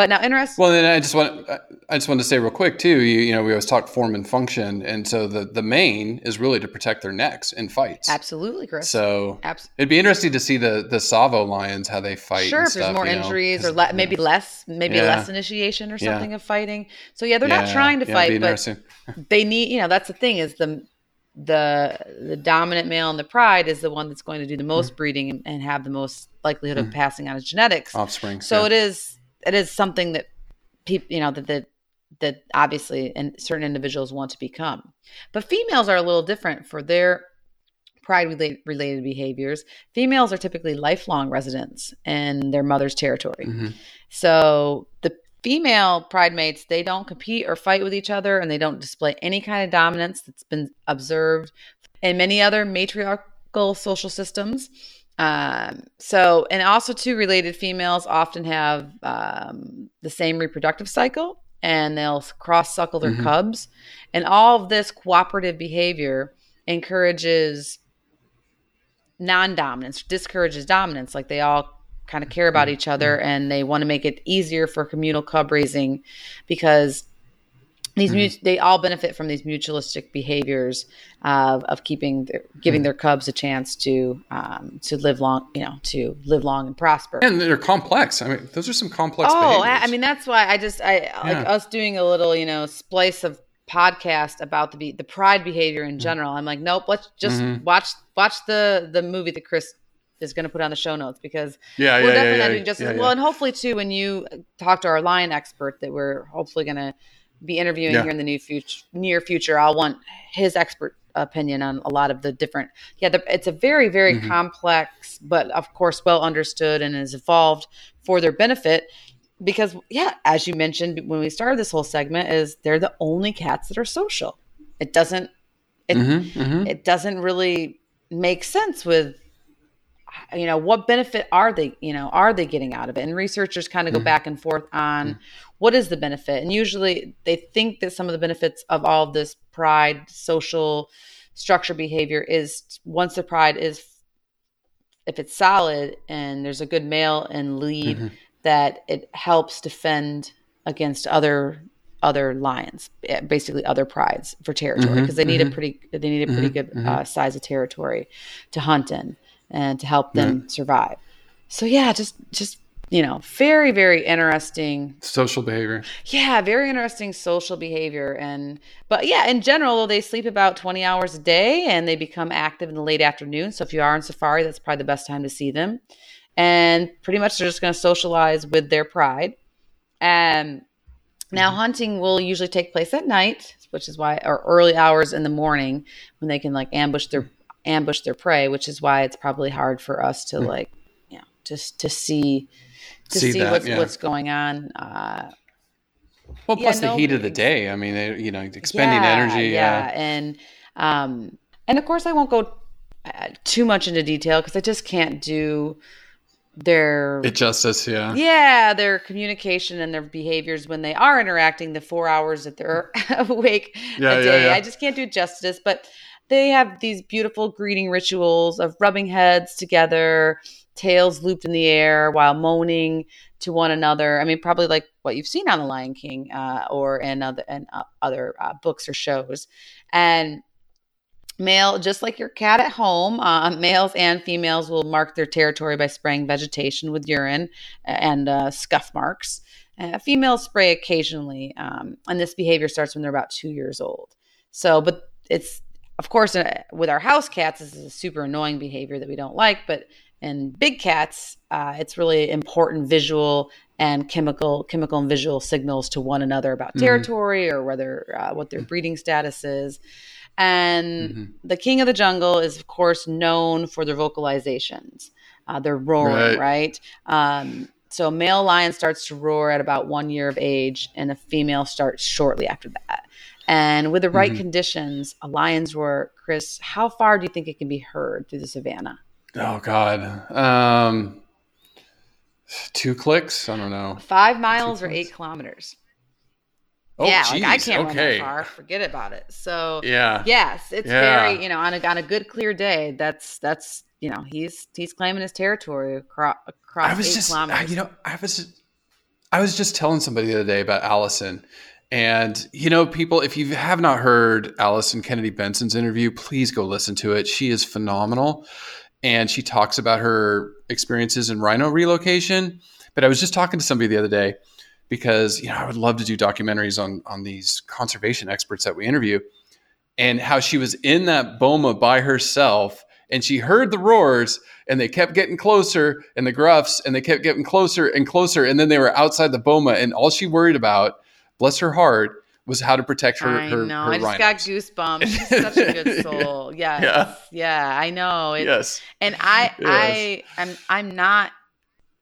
but now interesting Well, then I just want I just want to say real quick too. You, you know, we always talk form and function, and so the the main is really to protect their necks in fights. absolutely chris So Abs- it'd be interesting to see the the Tsavo lions how they fight. sure if there's more you know, injuries or le- maybe less maybe Yeah. less initiation or Yeah. something of fighting so yeah they're Yeah, not trying to yeah, fight but they need you know that's the thing is the the the dominant male in the pride is the one that's going to do the most mm. breeding and, and have the most likelihood of mm. passing on his genetics offspring. So yeah. it is it is something that people you know that that that obviously and certain individuals want to become. But females are a little different for their pride related behaviors. Females are typically lifelong residents in their mother's territory. Mhm. So the female pride mates, they don't compete or fight with each other and they don't display any kind of dominance that's been observed in many other matriarchal social systems. Um, so, and also too, related females often have um, the same reproductive cycle and they'll cross suckle their Mhm. cubs. And all of this cooperative behavior encourages non dominance, discourages dominance. Like they all kind of care about each other and they want to make it easier for communal cub raising because these mut- they all benefit from these mutualistic behaviors of, of keeping their, giving their cubs a chance to um, to live long you know to live long and prosper and they're complex. I mean, those are some complex. oh I. I mean that's why i just i like us doing a little you know splice of podcast about the be- the pride behavior in general i'm like nope let's just Mhm. watch watch the the movie that chris is going to put on the show notes because yeah, yeah, we're yeah, definitely yeah, not doing justice. yeah, yeah. Well, and hopefully too, when you talk to our lion expert that we're hopefully going to be interviewing Yeah. here in the new future, near future, I'll want his expert opinion on a lot of the different. Yeah, the, it's a very, very Mhm. complex, but of course well understood and has evolved for their benefit. Because yeah, as you mentioned when we started this whole segment, is they're the only cats that are social. It doesn't it Mm-hmm, mm-hmm. it doesn't really make sense with you know what benefit are they you know are they getting out of it? And researchers kind of go Mhm. back and forth on what is the benefit? And usually they think that some of the benefits of all of this pride social structure behavior is once the pride is if it's solid and there's a good male and lead Mhm. that it helps defend against other other lions eh, basically other prides for territory Mhm, because they need a mhm. pretty they need a pretty Mhm, good uh, size of territory to hunt in and to help them survive so yeah just just you know very very interesting Social behavior. yeah, very interesting social behavior. And, but yeah, in general, they sleep about 20 hours a day and they become active in the late afternoon. So if you are on safari, that's probably the best time to see them. And pretty much they're just going to socialize with their pride. And now mm-hmm. hunting will usually take place at night, which is why, or early hours in the morning when they can like ambush their, mm. Ambush their prey, which is why it's probably hard for us to like, you know, just to see, to See see, that, what's, yeah. what's going on. Uh, Well, Yeah, plus the no, heat of the day. I mean, they, you know, expending energy. yeah, Yeah. and um, and of course I won't go uh, too much into detail because I just can't do their It justice. Yeah. yeah their communication and their behaviors when they are interacting the four hours that they're awake Yeah, a yeah, day. yeah. I just can't do it justice, but they have these beautiful greeting rituals of rubbing heads together, tails looped in the air while moaning to one another. I mean, probably like what you've seen on The Lion King uh, or in other and uh, other uh, books or shows, and male just like your cat at home uh, males and females will mark their territory by spraying vegetation with urine and uh, scuff marks. Uh, females spray occasionally um, and this behavior starts when they're about two years old. So but it's of course uh, with our house cats this is a super annoying behavior that we don't like but in big cats uh, it's really important visual and chemical chemical and visual signals to one another about Mhm. territory or whether uh, what their breeding status is and Mhm. the king of the jungle is, of course, known for their vocalizations, uh, their roaring, Right. right? Um, so a male lion starts to roar at about one year of age, and a female starts shortly after that. And with the right Mhm. conditions, a lion's roar, Chris, how far do you think it can be heard through the savannah? Oh God. Um, two clicks. I don't know. Five miles or close. eight kilometers. Oh, yeah, like I can't okay. run that far. Forget about it. So Yeah. Yes, it's Yeah. very you know on a on a good clear day. That's that's you know he's he's claiming his territory across across I was eight just, kilometers. you know, I was, just, I was just telling somebody the other day about Allison, and you know, people, if you have not heard Allison Kennedy Benson's interview, please go listen to it. She is phenomenal, and she talks about her experiences in rhino relocation. But I was just talking to somebody the other day because you know I would love to do documentaries on on these conservation experts that we interview, and how she was in that boma by herself and she heard the roars and they kept getting closer and the gruffs and they kept getting closer and closer and then they were outside the boma and all she worried about bless her heart was how to protect her I her, know. her I just got goosebumps. She's such a good soul. Yes. Yeah. Yeah. I know. It, yes And I Yes. I I'm I'm not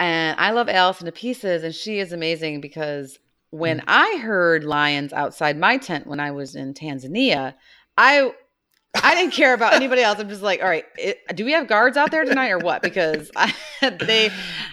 and I love Allison to pieces and she is amazing because Mm. when I heard lions outside my tent when I was in Tanzania, I I didn't care about anybody else. I'm just like, all right, it, do we have guards out there tonight or what? Because I, they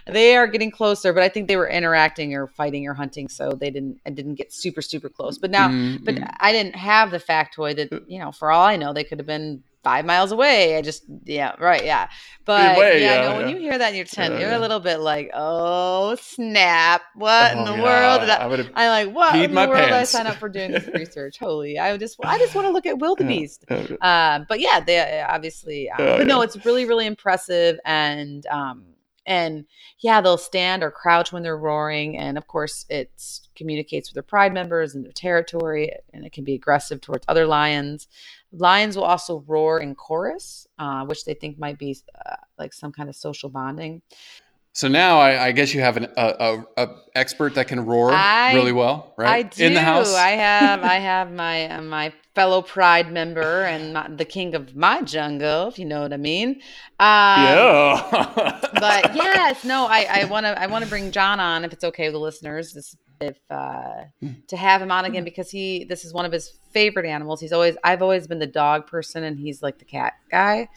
they are getting closer, but I think they were interacting or fighting or hunting, so they didn't I didn't get super super close. But now, Mm, but. I didn't have the factoid that you know. For all I know, they could have been five miles away. I just yeah right yeah. But way, yeah, yeah, no, when yeah. you hear that in your tent, Yeah, you're yeah. a little bit like, oh snap, what in Oh, the yeah, world? I, I would have I'm like, what in the world did I sign up for doing this research? Holy, I just I just want to look at wildebeest. Yeah. Uh, but yeah, they obviously. Um, Yeah, but no, yeah. it's really really impressive, and um, and yeah, they'll stand or crouch when they're roaring, and of course, it communicates with their pride members and their territory, and it can be aggressive towards other lions. Lions will also roar in chorus, uh, which they think might be uh, like some kind of social bonding. So now I, I guess you have an a, a, a expert that can roar I- really well, right? I do. In the house. I have I have my uh, my fellow Pride member and my, the king of my jungle, if you know what I mean. Um, yeah. but yes, no, I want to I want to bring John on if it's okay with the listeners. This, if uh, to have him on again because he this is one of his favorite animals. He's always I've always been the dog person and he's like the cat guy.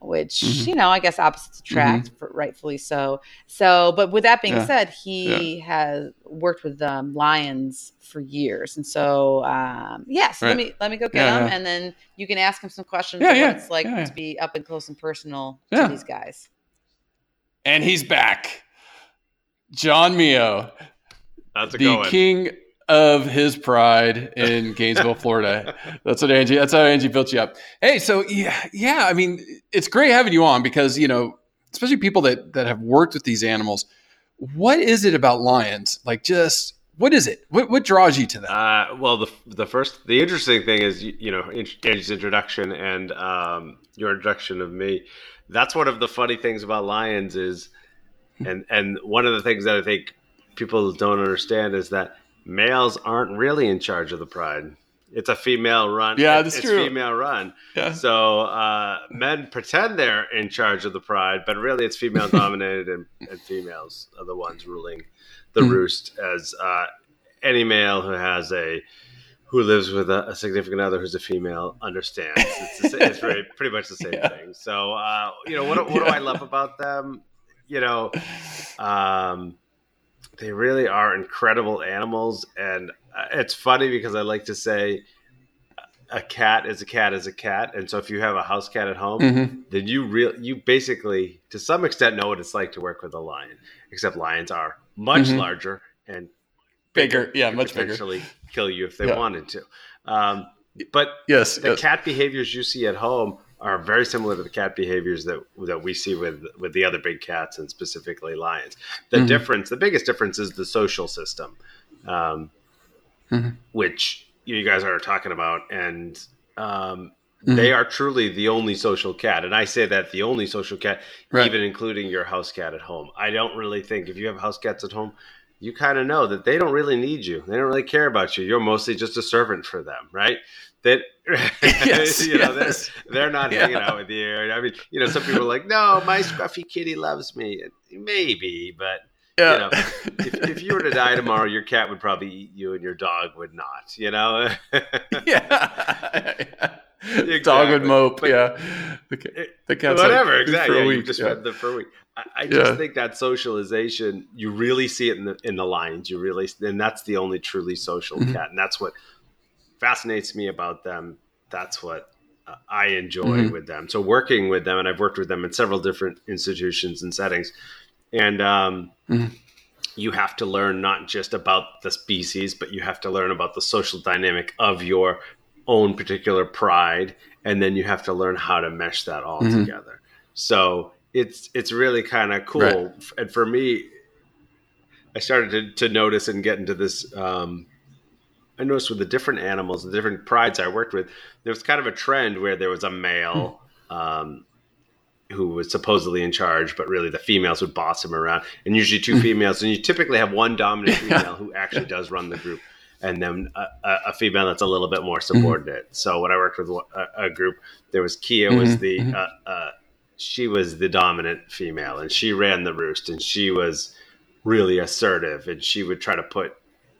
Which Mhm. you know, I guess opposites attract, for, rightfully so. So, but with that being Yeah. said, he has worked with um, lions for years, and so um, yeah. So let me let me go get Yeah, him, yeah. and then you can ask him some questions Yeah, yeah, what it's like yeah, yeah. to be up and close and personal Yeah. to these guys. and he's back. John Mio, How's it the going? king of his pride in Gainesville, Florida. That's what Angie. That's how Angie built you up. Hey, so yeah, yeah. I mean, it's great having you on because you know, especially people that that have worked with these animals. What is it about lions? Like, just what is it? What what draws you to them? Uh, well, the the first, the interesting thing is, you, you know, Angie's introduction and um, your introduction of me. That's one of the funny things about lions is, and and one of the things that I think people don't understand is that males aren't really in charge of the pride. It's a female run. Yeah, that's it's true. female run. yeah. So uh, men pretend they're in charge of the pride, but really it's female dominated, and, and females are the ones ruling the Mhm. roost. As uh, any male who has a who lives with a, a significant other who's a female understands. It's, the it's very, pretty much the same Yeah. thing. So uh, you know what, what do I love about them? You know, um, they really are incredible animals, and uh, it's funny because I like to say a cat is a cat is a cat, and so if you have a house cat at home, Mhm. then you real you basically to some extent know what it's like to work with a lion. Except lions are much Mhm. larger and Bigger, yeah, much bigger. potentially kill you if they Yeah. wanted to. Um, but Yes. the yes. cat behaviors you see at home are very similar to the cat behaviors that that we see with with the other big cats and specifically lions. The Mhm. difference, the biggest difference, is the social system, um, Mhm. which you guys are talking about, and um, Mhm. they are truly the only social cat. And I say that the only social cat, Right. even including your house cat at home. I don't really think if you have house cats at home. You kind of know that they don't really need you. They don't really care about you. You're mostly just a servant for them, right? That Yes, you know, they're- they're not Yeah. hanging out with you. I mean, you know, some people are like, "No, my scruffy kitty loves me." Maybe, but Yeah. you know, if, if you were to die tomorrow, your cat would probably eat you, and your dog would not. You know, yeah. Dog would mope. But- yeah. The, ca- the cat's whatever. like, exactly. For a week. you just yeah. for a week. I, I just Yeah. think that socialization, you really see it in the in the lions. You really, and that's the only truly social Mhm. cat, and that's what fascinates me about them. That's what uh, I enjoy Mhm. with them. So working with them, and I've worked with them in several different institutions and settings, and um, Mhm. you have to learn not just about the species, but you have to learn about the social dynamic of your own particular pride, and then you have to learn how to mesh that all Mhm. together. So it's it's really kind of cool, Right. and for me, I started to, to notice and get into this. Um, I noticed with the different animals, the different prides I worked with, there was kind of a trend where there was a male um, who was supposedly in charge, but really the females would boss him around, and usually two females, and you typically have one dominant female who actually does run the group, and then a, a, female that's a little bit more subordinate. So when I worked with a, a group, there was Kia was the uh, uh, she was the dominant female, and she ran the roost, and she was really assertive, and she would try to put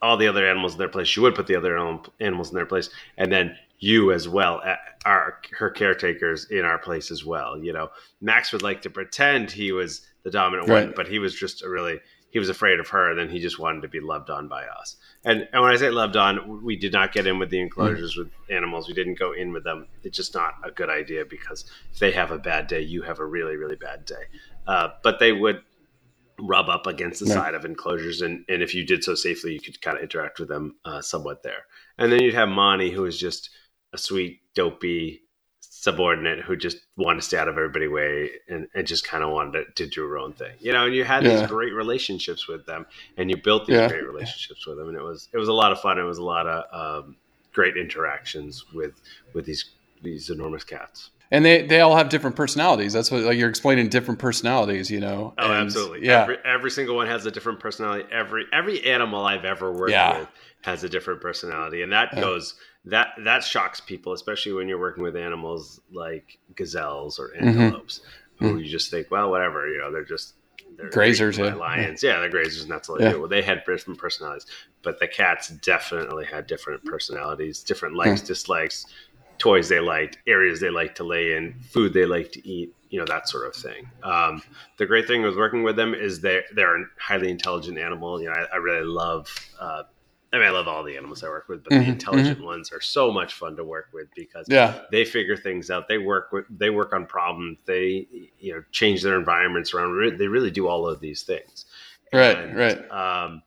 all the other animals in their place. She would put the other animals in their place, and then you as well are her caretakers in our place as well. You know, Max would like to pretend he was the dominant one, but he was just a really he was afraid of her, and then he just wanted to be loved on by us. And, and when I say loved on, we did not get in with the enclosures with animals. We didn't go in with them. It's just not a good idea because if they have a bad day, you have a really really bad day. Uh, but they would rub up against the Right. side of enclosures, and, and if you did so safely, you could kind of interact with them uh, somewhat there. And then you'd have Monty, who is just a sweet, dopey subordinate who just wanted to stay out of everybody's way and, and just kind of wanted to, to do her own thing, you know. And you had Yeah. these great relationships with them, and you built these Yeah. great relationships with them, and it was it was a lot of fun. It was a lot of um, great interactions with with these these enormous cats. And they they all have different personalities. That's what like you're explaining different personalities. You know. Oh, And, absolutely. Yeah. Every, every single one has a different personality. Every every animal I've ever worked Yeah. with has a different personality, and that Yeah. goes that that shocks people, especially when you're working with animals like gazelles or Mhm. antelopes, who you just think, well, whatever, you know, they're just they're Grazers, yeah. lions. Yeah, they're grazers, and that's all they Yeah. do. Well, they had different personalities, but the cats definitely had different personalities, different likes, Hmm. dislikes, toys they liked, areas they like to lay in, food they like to eat, you know, that sort of thing. Um, the great thing with working with them is they're they're a highly intelligent animal. You know, I, I really love. Uh, I mean, I love all the animals I work with, but Mhm, the intelligent ones are so much fun to work with because Yeah. they figure things out. They work with, they work on problems. They, you know, change their environments around. They really do all of these things. Right, And, right. Um,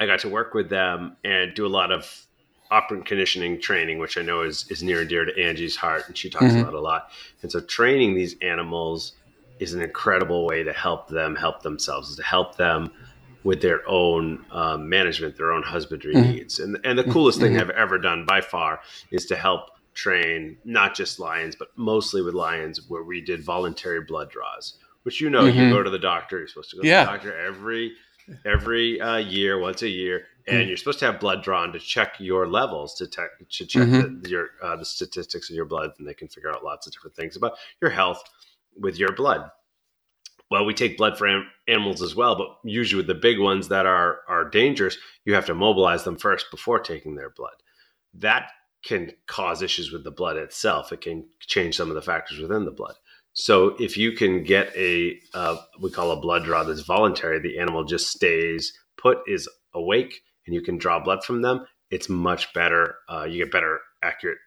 I got to work with them and do a lot of operant conditioning training, which I know is, is near and dear to Angie's heart, and she talks Mhm. about a lot. And so, training these animals is an incredible way to help them help themselves, is to help them with their own um, management, their own husbandry Mhm. needs. And and the coolest thing Mhm. I've ever done by far is to help train not just lions, but mostly with lions, where we did voluntary blood draws. Which you know, you Mhm. go to the doctor. You're supposed to go Yeah. to the doctor every every uh, year, once a year, and Mm. you're supposed to have blood drawn to check your levels, to, te- to check Mhm. the, your uh, the statistics of your blood, and they can figure out lots of different things about your health with your blood. Well, we take blood for an- animals as well, but usually with the big ones that are are dangerous, you have to mobilize them first before taking their blood. That can cause issues with the blood itself. It can change some of the factors within the blood. So if you can get a uh, we call a blood draw that's voluntary, the animal just stays put, is awake, and you can draw blood from them. It's much better. Uh, you get better accurate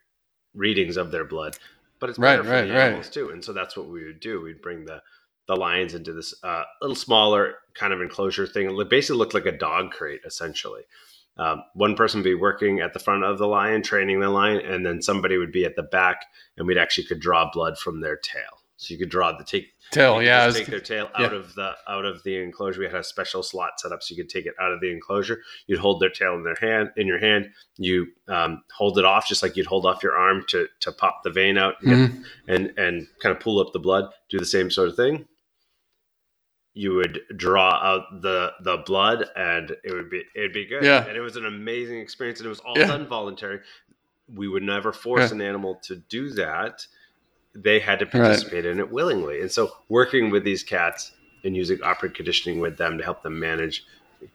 readings of their blood, but it's better Right, for right, the right. animals too. And so that's what we would do. We'd bring the the lions into this uh, little smaller kind of enclosure thing. It basically looked like a dog crate, essentially. Um, one person would be working at the front of the lion, training the lion, and then somebody would be at the back, and we'd actually could draw blood from their tail. So you could draw the take Tail, yeah. take their tail yeah. out of the out of the enclosure. We had a special slot set up so you could take it out of the enclosure. You'd hold their tail in their hand in your hand. You um, hold it off just like you'd hold off your arm to to pop the vein out and, get- Mhm. and and kind of pull up the blood. Do the same sort of thing. You would draw out the the blood, and it would be it'd be good. Yeah. and it was an amazing experience, and it was all Yeah. done voluntary. We would never force Yeah. an animal to do that they had to Right. participate in it willingly. And so working with these cats and using operant conditioning with them to help them manage,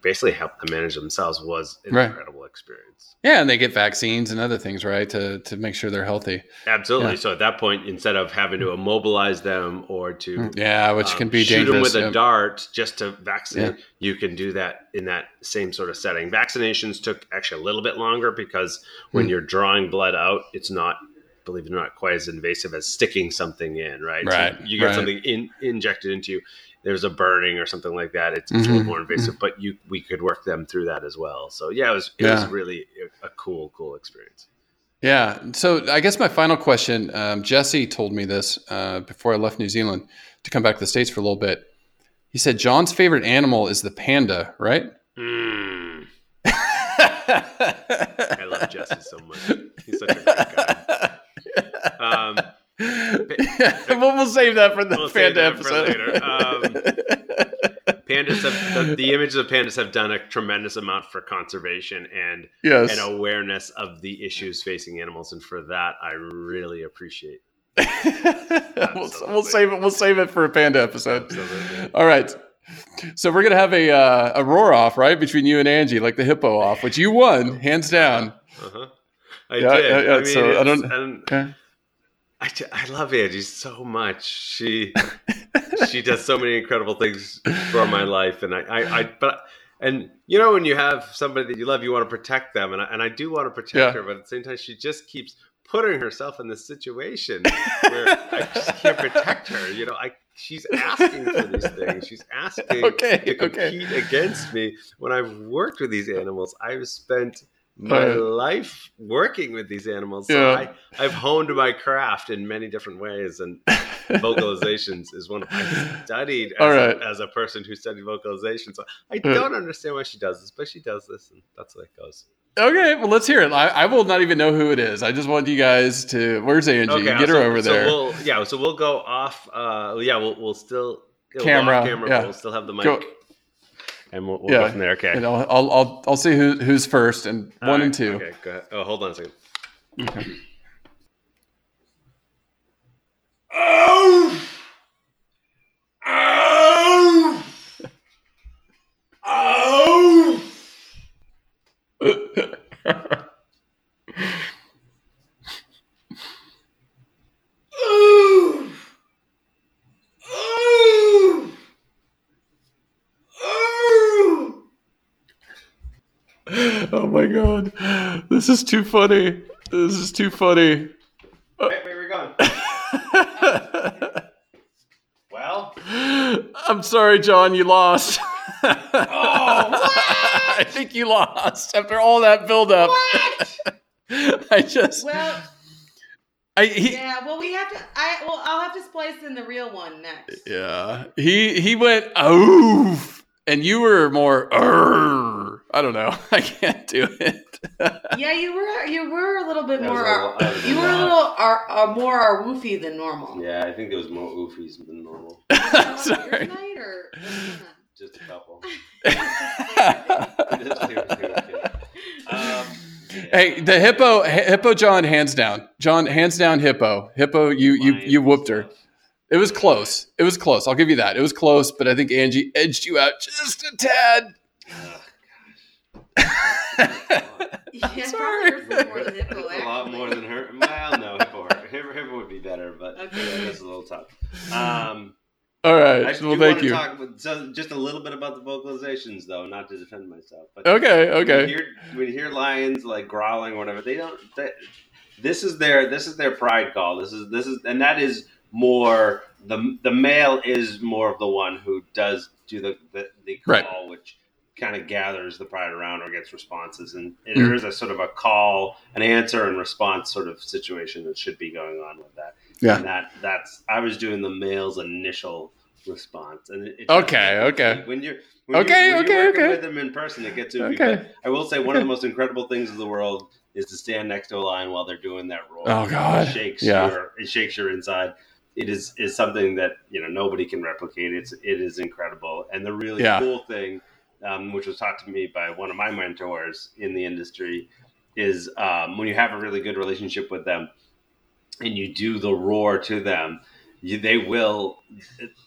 basically help them manage themselves was an Right. incredible experience. Yeah, and they get vaccines and other things, right, to to make sure they're healthy. Absolutely. Yeah. So at that point, instead of having to immobilize them or to Yeah, which um, can be shoot them dangerous. with a dart just to vaccinate, you can do that in that same sort of setting. Vaccinations took actually a little bit longer because when Hmm. you're drawing blood out, it's not believe it or not quite as invasive as sticking something in, right? So you get right. something in, injected into you. There's a burning or something like that. It's, it's a little Mhm, more invasive, but you we could work them through that as well. So yeah, it was it was really a cool cool experience. Yeah. So I guess my final question, um, Jesse told me this uh, before I left New Zealand to come back to the States for a little bit. He said John's favorite animal is the panda, right? Mm, I love Jesse so much. He's such a great guy. Um, we'll, we'll save that for the We'll panda episode. later. Um, pandas have the, the images of pandas have done a tremendous amount for conservation and yes. and awareness of the issues facing animals, and for that I really appreciate. we'll, we'll save it. We'll save it for a panda episode. Absolutely. All right. So we're gonna have a uh, a roar off right between you and Angie, like the hippo off, which you won hands down. Uh-huh. I Yeah, did. yeah, yeah, I mean, so I don't- and Okay. I, I love Angie so much. She she does so many incredible things for my life, and I, I, I but and you know when you have somebody that you love, you want to protect them, and I, and I do want to protect Yeah. her, but at the same time, she just keeps putting herself in this situation where I just can't protect her. You know, I she's asking for these things. She's asking Okay, to okay. compete against me. When I've worked with these animals, I've spent my Uh, life working with these animals. So Yeah. I, I've honed my craft in many different ways, and vocalizations is one of I studied as, All a, as a person who studied vocalization. So I Uh. don't understand why she does this, but she does this, and that's the way it goes. Okay, well, let's hear it. I, I will not even know who it is. I just want you guys to. Where's Angie? Okay, Get her over so there. We'll, yeah, so we'll go off. Uh, yeah, we'll we'll still Camera, off camera. yeah. But we'll still have the mic, Go- and we'll, we'll Yeah. go from there. Okay. and I'll, I'll, I'll, I'll see who, who's first and All one right, and two. Okay, go ahead. Oh, hold on a second. Oh! Oh! Oh! Oh! Oh! Oh! Oh my god, this is too funny. This is too funny. Wait, where are we going? Well, I'm sorry, John, you lost. oh, I think you lost after all that buildup. I just, Well, I he, yeah. Well, we have to. I well, I'll have to splice in the real one next. yeah, he he went oof, and you were more. Urgh. I don't know. I can't do it. Yeah, you were. You were a little bit That more. a Ar- lot other than you were a little ar- uh, more our woofy than normal. yeah, I think there was more oofies than normal. sorry. Tonight or Just a couple. hey, um, yeah. the hippo, hippo, John, hands down. John, hands down, hippo. Hippo, you you you whooped her. It was close. It was close. I'll give you that. It was close, but I think Angie edged you out just a tad. Ugh, yeah, Sorry. probably hurts a little more than hippo. That's a lot actually. more than her. Well, no, hippo, hippo, hippo would be better, but Okay. that's a little tough. Um, All right. I well, want thank you. talk about, so just a little bit about the vocalizations, though, not to defend myself. But Okay. When you, Okay. hear, when you hear lions like growling or whatever, they don't. They, this is their this is their pride call. This is this is and that is more the the male is more of the one who does do the the, the call, Right. which kind of gathers the pride around or gets responses, and, and Mm. there is a sort of a call, an answer and response sort of situation that should be going on with that. Yeah. and that that's I was doing the male's initial response, and it, it Okay, okay. when you're when Okay, you're, when okay, you're okay. with them in person, it gets goofy. Okay. I will say one of the most incredible things in the world is to stand next to a lion while they're doing that roll. Oh, God. It shakes Yeah. your it shakes your inside. It is is something that you know nobody can replicate. It's it is incredible. And the really Yeah. cool thing, um, which was taught to me by one of my mentors in the industry, is um, when you have a really good relationship with them, and you do the roar to them. You, they will,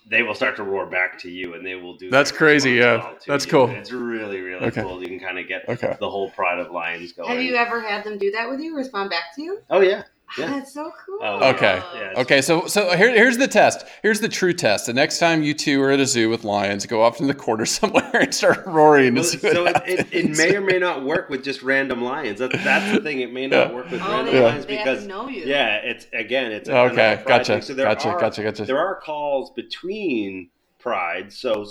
they will start to roar back to you, and they will do. That's crazy, yeah. That's you. cool. It's really, really Okay. cool. You can kind of get Okay. the whole pride of lions going. Have you ever had them do that with you? Respond back to you? Oh yeah, Yeah. That's so cool. Oh, Okay. Yeah, Okay, so so here, here's the test. Here's the true test. The next time you two are at a zoo with lions, go off in the corner somewhere and start roaring. Well, to see what so it, it, it may or may not work with just random lions. That, that's the thing. It may not Yeah. work with Oh, random they, lions they have because to know you. yeah, it's again, it's a Okay, kind of a pride gotcha. So there gotcha, are, gotcha, gotcha. There are calls between prides. So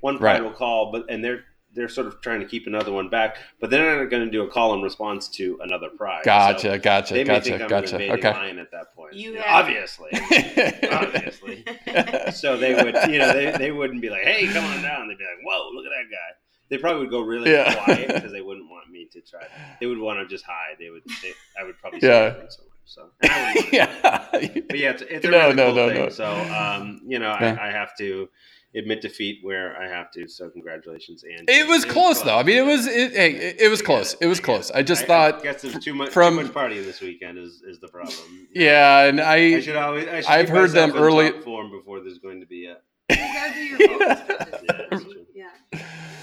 one pride Right. will call, but and they're they're sort of trying to keep another one back, but they're not going to do a call and response to another pride. Gotcha, So gotcha, they may gotcha, think I'm gotcha. an Okay. lion at that point. You Yeah, obviously, obviously. so they would, you know, they, they wouldn't be like, "Hey, come on down." They'd be like, "Whoa, look at that guy." They probably would go really Yeah. quiet because they wouldn't want me to try. They would want to just hide. They would. They, I would probably Yeah. say so much. So, and I wouldn't want to do that. yeah. but yeah, it's, it's a No, really no, cool no, thing. no. So, um, you know, Yeah. I, I have to admit defeat where I have to. So, congratulations, and It was close though. I mean, it was it, hey, it, it was close. It was close. I just I thought, guess there's too much from- too much partying this weekend is, is the problem. yeah, and I I should always. I should I've heard them early- form before there's going to be a. You gotta do your focus. Yeah. Yeah.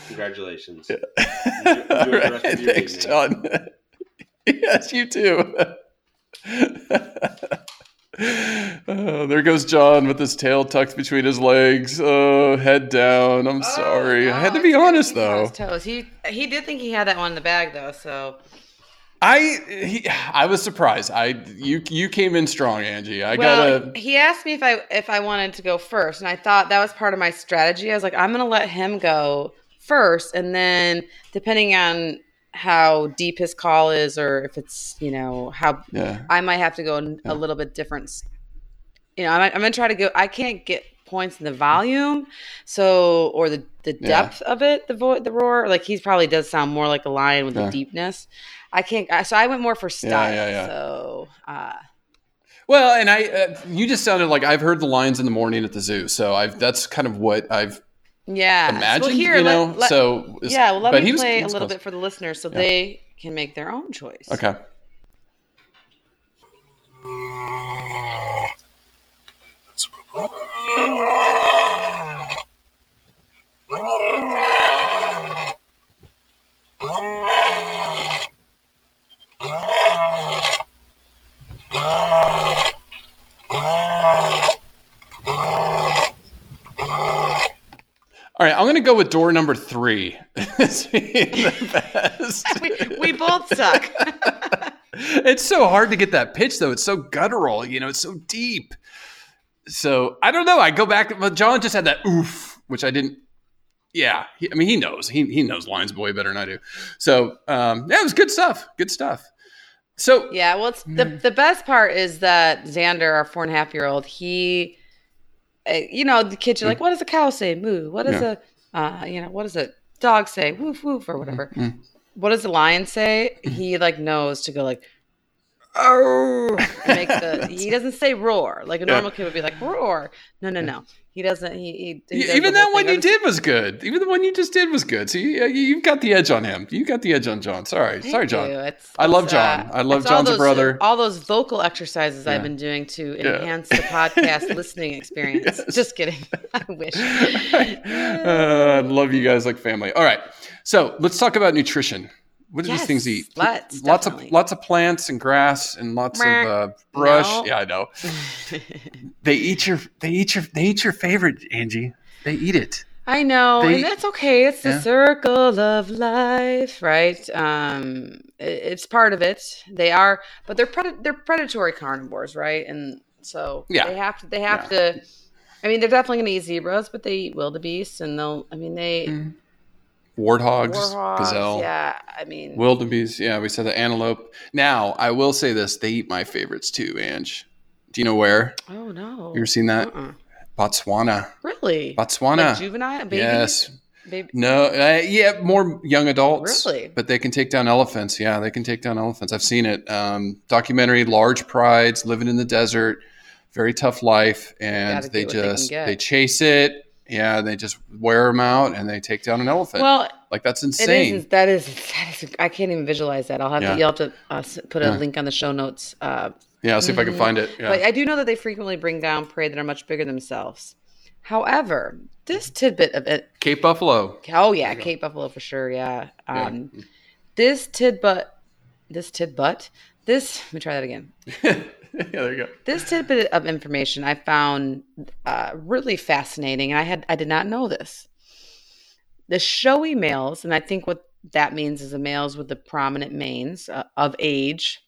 Congratulations. All enjoy the rest right, thanks, evening. John. yes, you too. Oh, there goes John with his tail tucked between his legs. Oh, head down. I'm oh, sorry. I had to be honest though. Toes. He he did think he had that one in the bag though. So I he, I was surprised. I you you came in strong, Angie. I well, gotta. he asked me if I if I wanted to go first, and I thought that was part of my strategy. I was like, I'm gonna let him go first, and then depending on how deep his call is, or if it's you know how Yeah. I might have to go in a little bit different. S- You know, I'm, I'm gonna try to go. I can't get points in the volume, so or the the Yeah. depth of it, the vo- the roar. Like he probably does sound more like a lion with Yeah. the deepness. I can't. I- So I went more for style. yeah, yeah. So uh, Well, and I, uh, you just sounded like I've heard the lions in the morning at the zoo, so I've that's kind of what I've yeah. imagined, well, here, you know. let- so yeah. Well, let but me he was- play he a little close. bit for the listeners so Yeah. they can make their own choice. Okay. All right, I'm going to go with door number three. as being the best. we, we both suck. it's so hard to get that pitch though. It's so guttural, you know, it's so deep. So I don't know. I go back, John just had that oof, which I didn't. Yeah, he, I mean, he knows. He he knows Lions Boy better than I do. So um, yeah, it was good stuff. Good stuff. So Yeah, well, it's the the best part is that Xander, our four and a half year old, he, uh, you know, the kids are like, "What does a cow say? Moo." What does Yeah. a, uh, you know, what does a dog say? Woof woof or whatever. Mm. What does a lion say? He like knows to go like, oh, make the. He doesn't say roar like a Yeah. normal kid would be like roar. No, no, no. He doesn't. He, he, he even that one thing. you did was good. Even the one you just did was good. So you, you've got the edge on him. You got the edge on John. Sorry, Thank sorry, John. It's- I love it's, John. uh, I love John's those- brother. All those vocal exercises Yeah. I've been doing to Yeah. enhance the podcast listening experience. Yes. Just kidding. I wish. uh, love you guys like family. All right, so let's talk about nutrition. What do these things eat? let's, lots definitely. of lots of plants and grass and lots of uh, brush. No. Yeah, I know. they eat your they eat your they eat your favorite, Angie. They eat it. I know, They- and that's okay. It's the Yeah. circle of life, right? Um, it- it's part of it. They are, but they're pred- they're predatory carnivores, right? And so Yeah. they have to they have to. I mean, they're definitely going to eat zebras, but they eat wildebeest, and they'll. I mean, they Mm. Warthogs, warhogs. gazelle, Yeah, I mean, wildebeest. Yeah, we said the antelope. Now I will say this: they eat my favorites too, Ange. Do you know where? oh no, You ever seen that? Uh-uh. Botswana. Really? Botswana. Like juvenile baby? Yes. Baby. No, uh, yeah, more young adults. Really? But they can take down elephants. Yeah, they can take down elephants. I've seen it. Um, documentary, large prides, living in the desert, very tough life, and they get what they can just they chase it. Yeah, they just wear them out and they take down an elephant. Well, like that's insane. is. That is. That is. I can't even visualize that. I'll have Yeah. to. You'll have to uh, put a Yeah. link on the show notes. Uh, yeah, I'll see if I can Mhm. find it. Yeah. But I do know that they frequently bring down prey that are much bigger themselves. However, this tidbit of it. Cape Buffalo. Oh yeah, Cape Buffalo for sure. Yeah. Yeah. Um, This tidbit. This tidbit. This. Let me try that again. yeah, there you go. This tidbit of information I found uh, really fascinating, and I had I did not know this. The showy males, and I think what that means is the males with the prominent manes uh, of age,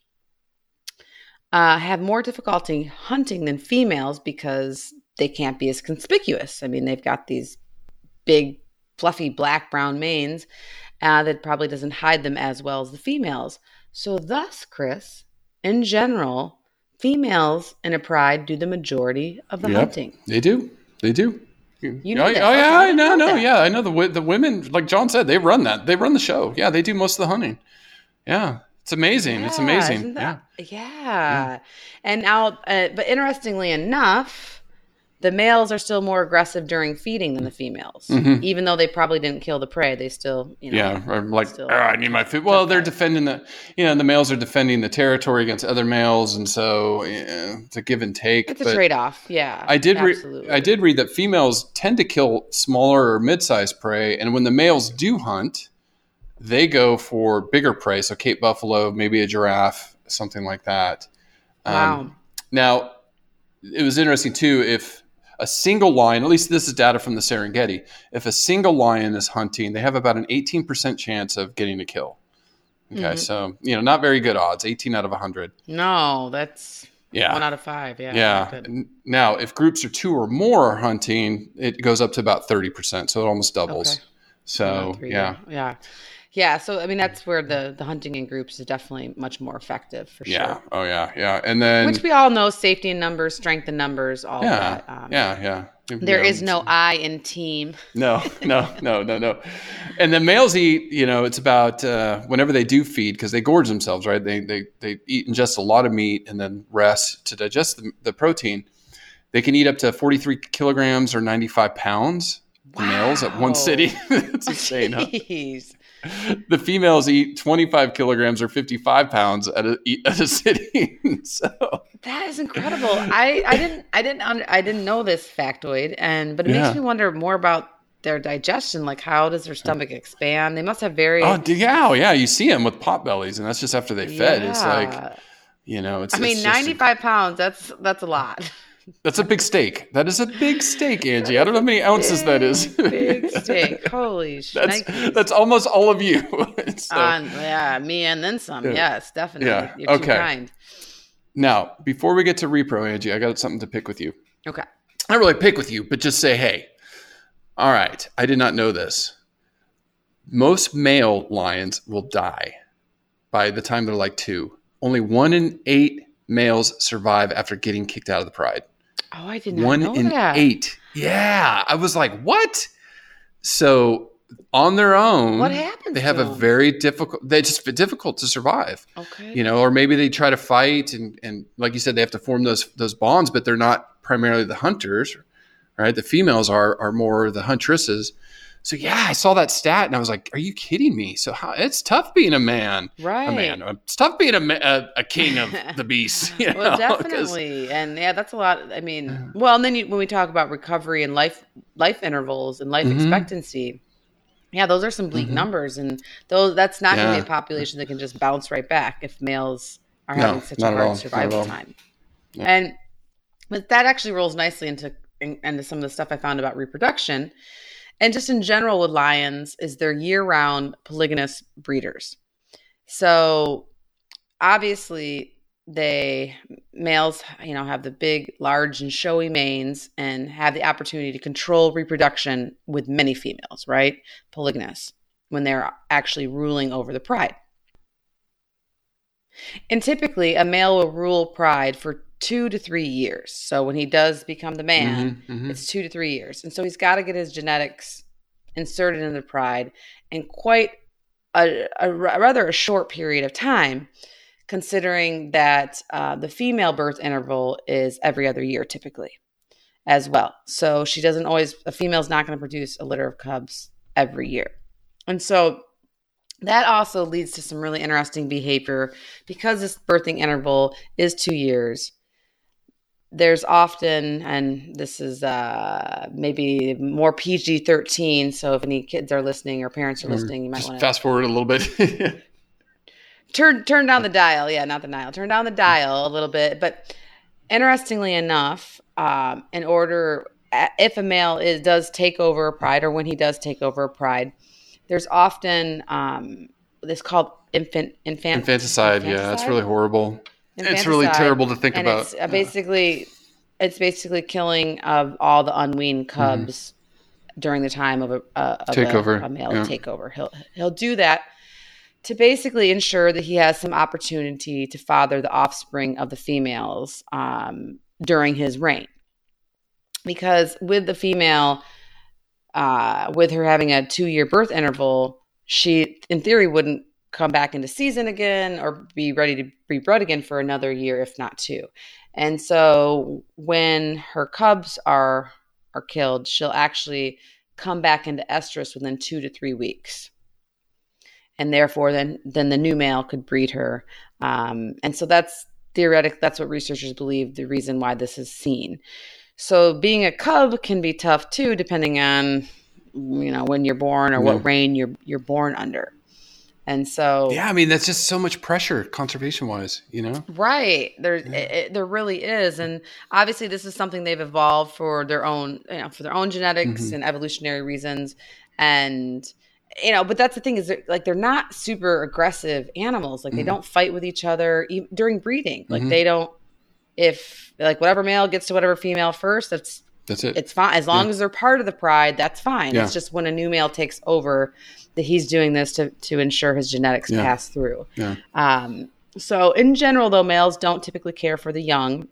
uh, have more difficulty hunting than females because they can't be as conspicuous. I mean, they've got these big, fluffy black brown manes uh, that probably doesn't hide them as well as the females. So, thus, Chris, in general, females in a pride do the majority of the Yep. hunting. They do. They do. You know oh, that. oh, yeah, I I know, know no, that. yeah, I know the the women, like John said, they run that. They run the show. Yeah, they do most of the hunting. Yeah, it's amazing. it's amazing. isn't Yeah, yeah. And now, uh, but interestingly enough, the males are still more aggressive during feeding than the females. Mhm. Even though they probably didn't kill the prey, they still, you know. yeah. Like, still- "Ah, I need my food. Well, they're defending the, you know, the males are defending the territory against other males, and so it's a give and take. It's a trade off. Yeah. I did. I did read that females tend to kill smaller or mid-sized prey, and when the males do hunt, they go for bigger prey. So Cape buffalo, maybe a giraffe, something like that. Um, Wow. Now, it was interesting too. If a single lion, at least this is data from the Serengeti, if a single lion is hunting, they have about an 18% chance of getting a kill. Okay, Mhm. so you know, not very good odds. 18 out of 100. No, that's Yeah. one out of five. Yeah. Yeah. Now, if groups of two or more are hunting, it goes up to about 30%. So it almost doubles. Okay. So, three, yeah. Yeah. Yeah, so I mean that's where the the hunting in groups is definitely much more effective for sure. Yeah. sure. Oh yeah. Yeah. And then Which we all know safety in numbers, strength in numbers, all yeah. that. Um, yeah. Yeah. There is no I in team. No, no, no, no, no. And the males eat, you know, it's about uh, whenever they do feed because they gorge themselves, right? They, they they eat ingest a lot of meat and then rest to digest the, the protein. They can eat up to 43 kilograms or 95 pounds. The males at one Wow. sitting. That's insane. Huh? The females eat 25 kilograms or 55 pounds at a, at a sitting. so That is incredible. I, I didn't I didn't under, I didn't know this factoid, and but it Yeah. makes me wonder more about their digestion. Like, how does their stomach expand? They must have very. oh yeah, oh, yeah. You see them with pot bellies, and that's just after they fed. It's like you know, it's. I mean, it's just- ninety five pounds. That's that's a lot. That's a big steak. That is a big steak, Angie. I don't know how many ounces that is. Big steak. Holy shit. that's that's almost all of you. So, uh, yeah, me and then some. Yeah. Yes, definitely. Yeah, You're okay. kind. now, before we get to repro, Angie, I got something to pick with you. Okay. Not really pick with you, but just say, hey, all right, I did not know this. Most male lions will die by the time they're like two. Only one in eight males survive after getting kicked out of the pride. Oh, I did not know. one know in that. eight. Yeah. I was like, what? So on their own, What happens they have a them? very difficult, they just difficult to survive, Okay. you know, or maybe they try to fight and, and like you said, they have to form those, those bonds, but they're not primarily the hunters, right? The females are, are more the huntresses. So yeah, I saw that stat and I was like, are you kidding me? So how, it's tough being a man, right. a man, it's tough being a, a, a king of the beast. You well, know, 'cause- definitely, and yeah, that's a lot. I mean, well, and then you, when we talk about recovery and life life intervals and life Mhm. expectancy, yeah, those are some bleak Mhm. numbers, and those that's not going to be a population that can just bounce right back if males are No, having such a hard survival time. And but that actually rolls nicely into into some of the stuff I found about reproduction. And just in general with lions is they're year-round polygynous breeders. So obviously they males, you know, have the big, large and showy manes and have the opportunity to control reproduction with many females, right? Polygynous when they're actually ruling over the pride. And typically a male will rule pride for two to three years. So when he does become the man, Mhm, mhm. it's two to three years. And so he's got to get his genetics inserted into the pride in quite a, a ra- rather a short period of time, considering that uh, the female birth interval is every other year typically as well. So she doesn't always, a female's not going to produce a litter of cubs every year. And so that also leads to some really interesting behavior because this birthing interval is two years there's often and this is uh maybe more pg 13 so if any kids are listening or parents are Or listening you might want to fast forward a little bit. turn turn down the dial. Yeah not the dial. Turn down the dial a little bit. But interestingly enough um in order if a male is does take over a pride or when he does take over a pride there's often um this called infant infant Infanticide, yeah, that's really horrible. It's really terrible to think and about. It's uh, basically, it's basically killing of all the unweaned cubs during the time of a, uh, of a- Takeover, a, male yeah. takeover. He'll he'll do that to basically ensure that he has some opportunity to father the offspring of the females um, during his reign. Because with the female, uh, with her having a two year birth interval, she, in theory, wouldn't come back into season again or be ready to be bred again for another year, if not two. And so when her cubs are are killed, she'll actually come back into estrus within two to three weeks. And therefore, then then the new male could breed her. Um, and so that's theoretic. That's what researchers believe the reason why this is seen. So being a cub can be tough too, depending on you know when you're born or Yeah. what reign you're you're born under. And so yeah, I mean that's just so much pressure conservation wise, you know. Right. There it, it- there really is and obviously this is something they've evolved for their own you know for their own genetics Mhm. and evolutionary reasons and you know but that's the thing is they're, like they're not super aggressive animals like they Mhm. don't fight with each other e- during breeding like Mhm. they don't if like whatever male gets to whatever female first that's That's it. it's fine as long Yeah. as they're part of the pride. That's fine. Yeah. It's just when a new male takes over that he's doing this to to ensure his genetics Yeah. pass through. Yeah. Um, so in general, though, males don't typically care for the young,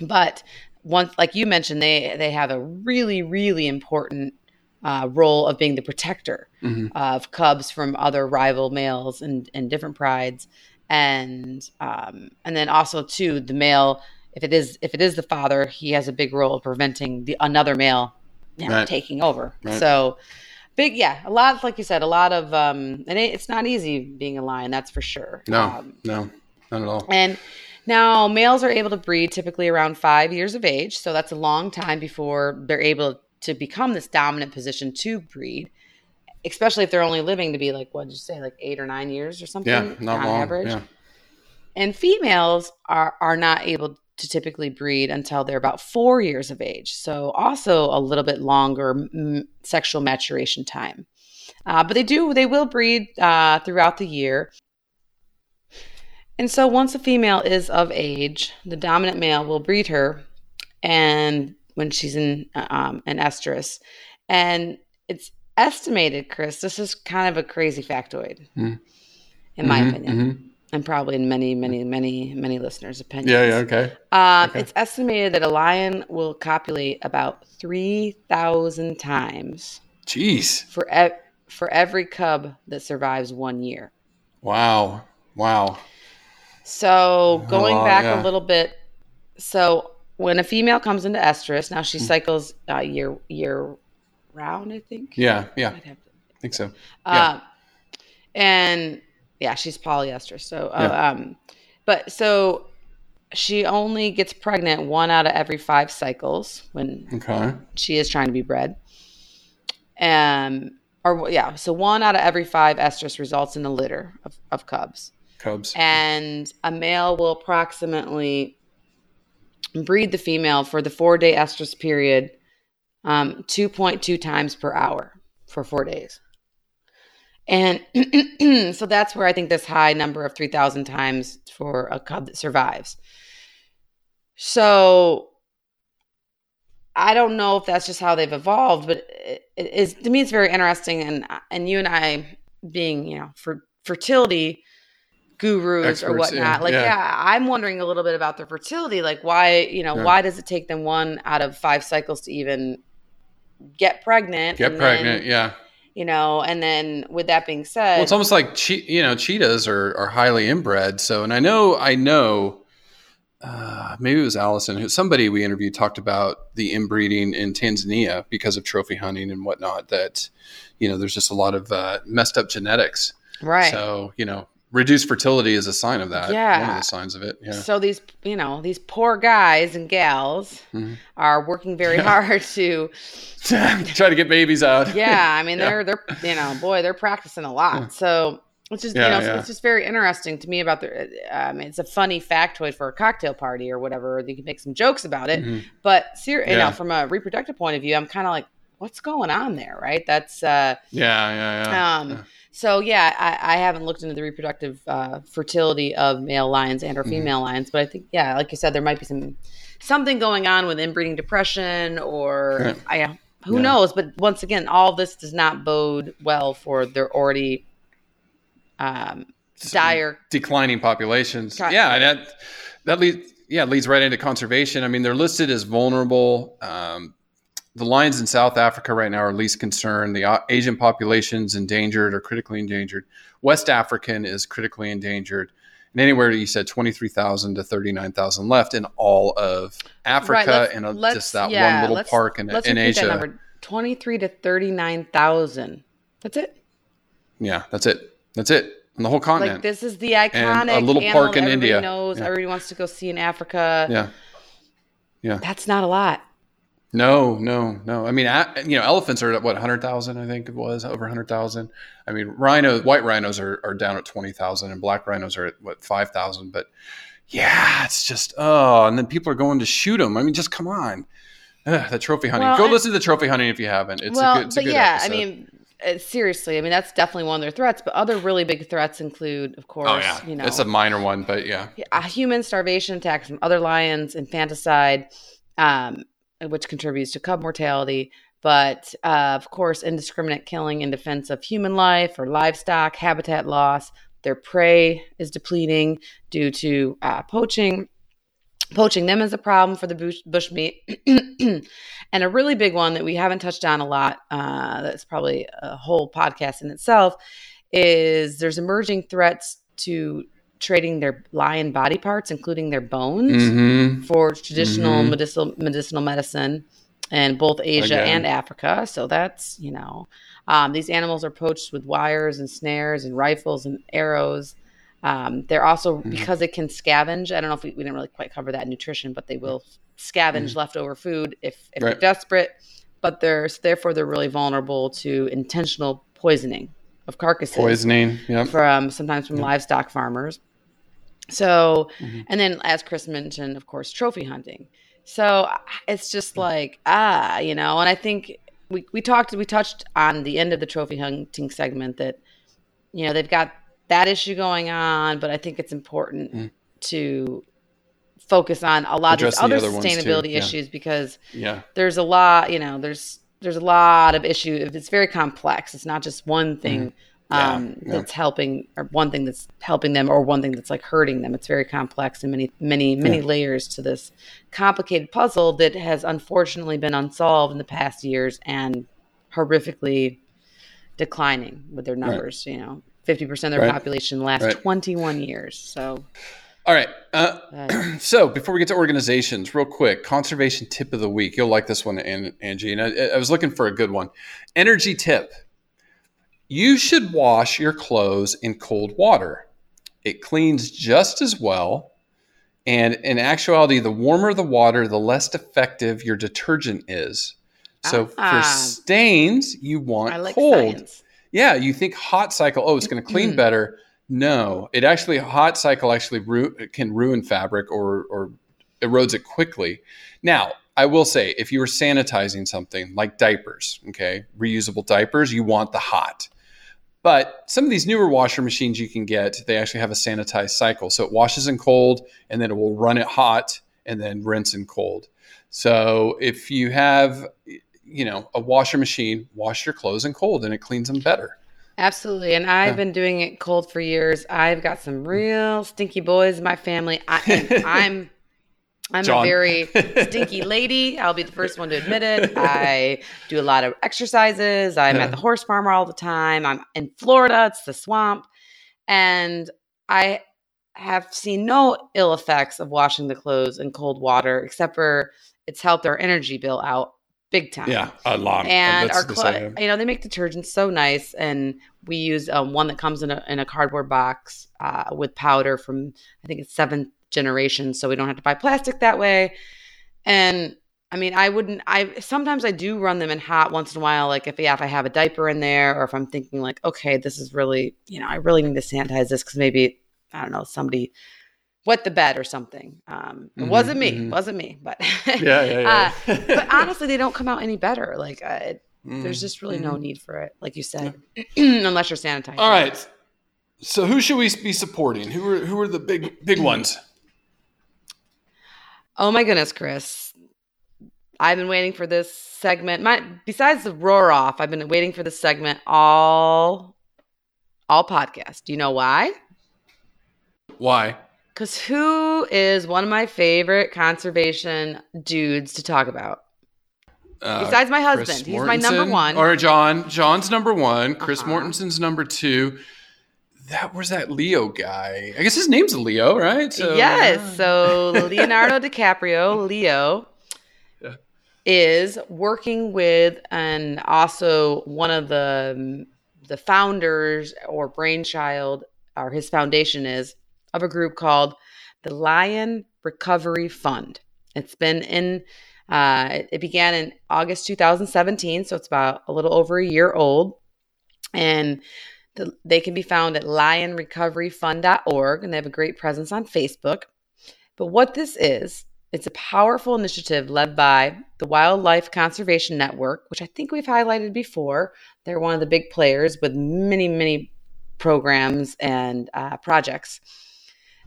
but once, like you mentioned, they they have a really really important uh, role of being the protector Mhm. of cubs from other rival males and and different prides, and um, and then also too the male. If it is if it is the father, he has a big role of preventing the another male you know, Right. taking over. Right. So big, yeah, a lot like you said, a lot of um, and it, it's not easy being a lion, that's for sure. No, Um, no, not at all. and now males are able to breed typically around five years of age. So that's a long time before they're able to become this dominant position to breed, especially if they're only living to be like, what did you say, like eight or nine years or something? Yeah, not on long. average. Yeah. And females are, are not able to typically breed until they're about four years of age. So also a little bit longer mm, sexual maturation time. Uh, but they do, they will breed uh, throughout the year. And so once a female is of age, the dominant male will breed her and when she's in um, an estrus. And it's estimated, Chris, this is kind of a crazy factoid, Mm. in my Mhm, opinion, mhm. And probably in many, many, many, many listeners' opinions. Yeah, yeah, okay. Um, Okay. It's estimated that a lion will copulate about 3,000 times Jeez. for, e- for every cub that survives one year. Wow. Wow. So going back yeah. a little bit, so when a female comes into estrus, now Mm. she cycles uh, year year round, I think. Yeah, yeah, I'd have to- I think so. Uh, and yeah, she's polyestrous. So, uh, Yeah. um, but so she only gets pregnant one out of every five cycles when Okay. she is trying to be bred. Um, or yeah, so one out of every five estrus results in a litter of, of cubs Cubs. and a male will approximately breed the female for the four day estrus period um, 2.2 times per hour for four days. And so that's where I think this high number of 3,000 times for a cub that survives. So I don't know if that's just how they've evolved, but it, is to me it's very interesting. And and you and I being you know for fertility gurus or whatnot, yeah, like yeah. yeah. I'm wondering a little bit about their fertility. Like why you know Yeah. why does it take them one out of five cycles to even get pregnant? Get and pregnant. then, yeah. You know. And then with that being said, Well, it's almost like che- you know cheetahs are, are highly inbred. So, and I know I know uh, maybe it was Allison who somebody we interviewed talked about the inbreeding in Tanzania because of trophy hunting and whatnot. That you know there's just a lot of uh, messed up genetics. right? So you know reduced fertility is a sign of that. Yeah. one of the signs of it. Yeah. So these, you know, these poor guys and gals Mhm. are working very hard to, Try to get babies out. yeah. I mean, Yeah. they're they're, you know, boy, they're practicing a lot. Yeah. So it's just, Yeah, you know, yeah. it's just very interesting to me about the. Um, it's a funny factoid for a cocktail party or whatever. You can make some jokes about it, Mhm. but ser- you know, from a reproductive point of view, I'm kind of like, what's going on there, right? That's. uh Yeah, yeah, yeah. um, Yeah. So yeah, I, I haven't looked into the reproductive uh, fertility of male lions and or Mhm. female lions, but I think yeah, like you said, there might be some something going on with inbreeding depression or. I, who Yeah. knows. But once again, all this does not bode well for their already um, dire. declining populations. Got- yeah, and that that leads yeah leads right into conservation. I mean, they're listed as vulnerable. Um, the lions in South Africa right now are least concerned. The uh, Asian population's endangered or critically endangered. West African is critically endangered. And anywhere you said twenty three thousand to thirty nine thousand left in all of Africa let's- and let's- just that yeah, one little let's- park in, Let's in Asia. number: twenty-three to thirty-nine thousand. That's it. Yeah, that's it. That's it. On the whole continent. Like this is the iconic A little park in everybody India. knows. Yeah. Everybody wants to go see in Africa. Yeah. Yeah. That's not a lot. No, no, no. I mean, you know, elephants are at what hundred thousand? I think it was over hundred thousand. I mean, rhino, white rhinos are, are down at twenty thousand, and black rhinos are at what five thousand. But yeah, it's just oh, and then people are going to shoot them. I mean, just come on, Ugh, the trophy hunting. Well, Go and- listen to the trophy hunting if you haven't. It's well, a good, it's a but good yeah, episode. I mean, uh, seriously, I mean that's definitely one of their threats. But other really big threats include, of course, oh yeah, you know, it's a minor one, but yeah, human starvation attacks from other lions, infanticide, um, which contributes to cub mortality. But uh, of course, indiscriminate killing in defense of human life or livestock, habitat loss. Their prey is depleting due to uh, poaching. Poaching them is a problem for the bush, meat. and a really big one that we haven't touched on a lot, uh, that's probably a whole podcast in itself, is there's emerging threats to trading their lion body parts, including their bones, Mm-hmm. for traditional Mhm. medicinal medicinal medicine in both Asia Again. and Africa. So that's you know, um, these animals are poached with wires and snares and rifles and arrows. Um, they're also Mm-hmm. because it can scavenge. I don't know if we, we didn't really quite cover that in nutrition, but they will scavenge leftover food if if Mm-hmm. Right. they're desperate. But they're therefore they're really vulnerable to intentional poisoning of carcasses Poisoning. Yep. from sometimes from livestock farmers. So, Mm-hmm. and then as Chris mentioned, of course, trophy hunting. So it's just like ah, you know, and I think we we talked we touched on the end of the trophy hunting segment that you know they've got that issue going on, but I think it's important to focus on a lot Mm. Address of other other sustainability yeah. issues because Yeah. there's a lot you know there's there's a lot of issues it's very complex it's not just one thing Yeah, um, yeah. that's helping or one thing that's helping them or one thing that's like hurting them it's very complex and many many many layers to this complicated puzzle that has unfortunately been unsolved in the past years and horrifically declining with their numbers you know 50% of their Right. population last Right. 21 years so All right. Uh, uh, so before we get to organizations, real quick, conservation tip of the week. You'll like this one, Angie. And I, I was looking for a good one. Energy tip: You should wash your clothes in cold water. It cleans just as well. And in actuality, the warmer the water, the less effective your detergent is. So Ah. for stains, you want like cold. science Yeah, you think hot cycle, oh, it's going to clean better. No, it actually hot cycle actually ru- can ruin fabric or or erodes it quickly. Now, I will say if you were sanitizing something like diapers, okay, reusable diapers, you want the hot. But some of these newer washer machines you can get, they actually have a sanitized cycle. So it washes in cold and then it will run it hot and then rinse in cold. So if you have you know, a washer machine, wash your clothes in cold and it cleans them better. Absolutely. And I've Yeah. been doing it cold for years. I've got some real stinky boys in my family. I, I'm I'm John. a very stinky lady. I'll be the first one to admit it. I do a lot of exercises. I'm at the horse farmer all the time. I'm in Florida. It's the swamp. And I have seen no ill effects of washing the clothes in cold water, except for it's helped our energy bill out big time Yeah, a lot. and That's our clothes, you know they make detergents so nice and we use um, one that comes in a, in a cardboard box uh, with powder from i think it's seventh generation so we don't have to buy plastic that way and i mean i wouldn't i sometimes i do run them in hot once in a while like if yeah if i have a diaper in there or if i'm thinking like okay this is really you know i really need to sanitize this because maybe i don't know somebody wet the bed or something um it Mhm, wasn't me mhm. wasn't me but Yeah, yeah, yeah. uh, but honestly they don't come out any better like uh, it, Mm. there's just really no need for it, like you said, unless you're sanitizing. All right. So who should we be supporting? Who are who are the big big ones? Oh my goodness, Chris. I've been waiting for this segment. My besides the roar off, I've been waiting for this segment all all podcast. Do you know why? Why? Because who is one of my favorite conservation dudes to talk about? Uh, Besides my husband. He's my number one. Or John. John's number one. Chris Uh-huh. Mortensen's number two. That was that Leo guy. I guess his name's Leo, right? So, yes. So Leonardo DiCaprio, Leo, Yeah. is working with and also one of the the founders or brainchild or his foundation is of a group called the Lion Recovery Fund. It's been in uh, it, began in August 2017, so it's about a little over a year old, and they can be found at lionrecoveryfund.org, and they have a great presence on Facebook. But what this is, it's a powerful initiative led by the Wildlife Conservation Network, which I think we've highlighted before. They're one of the big players with many, many programs and uh, projects.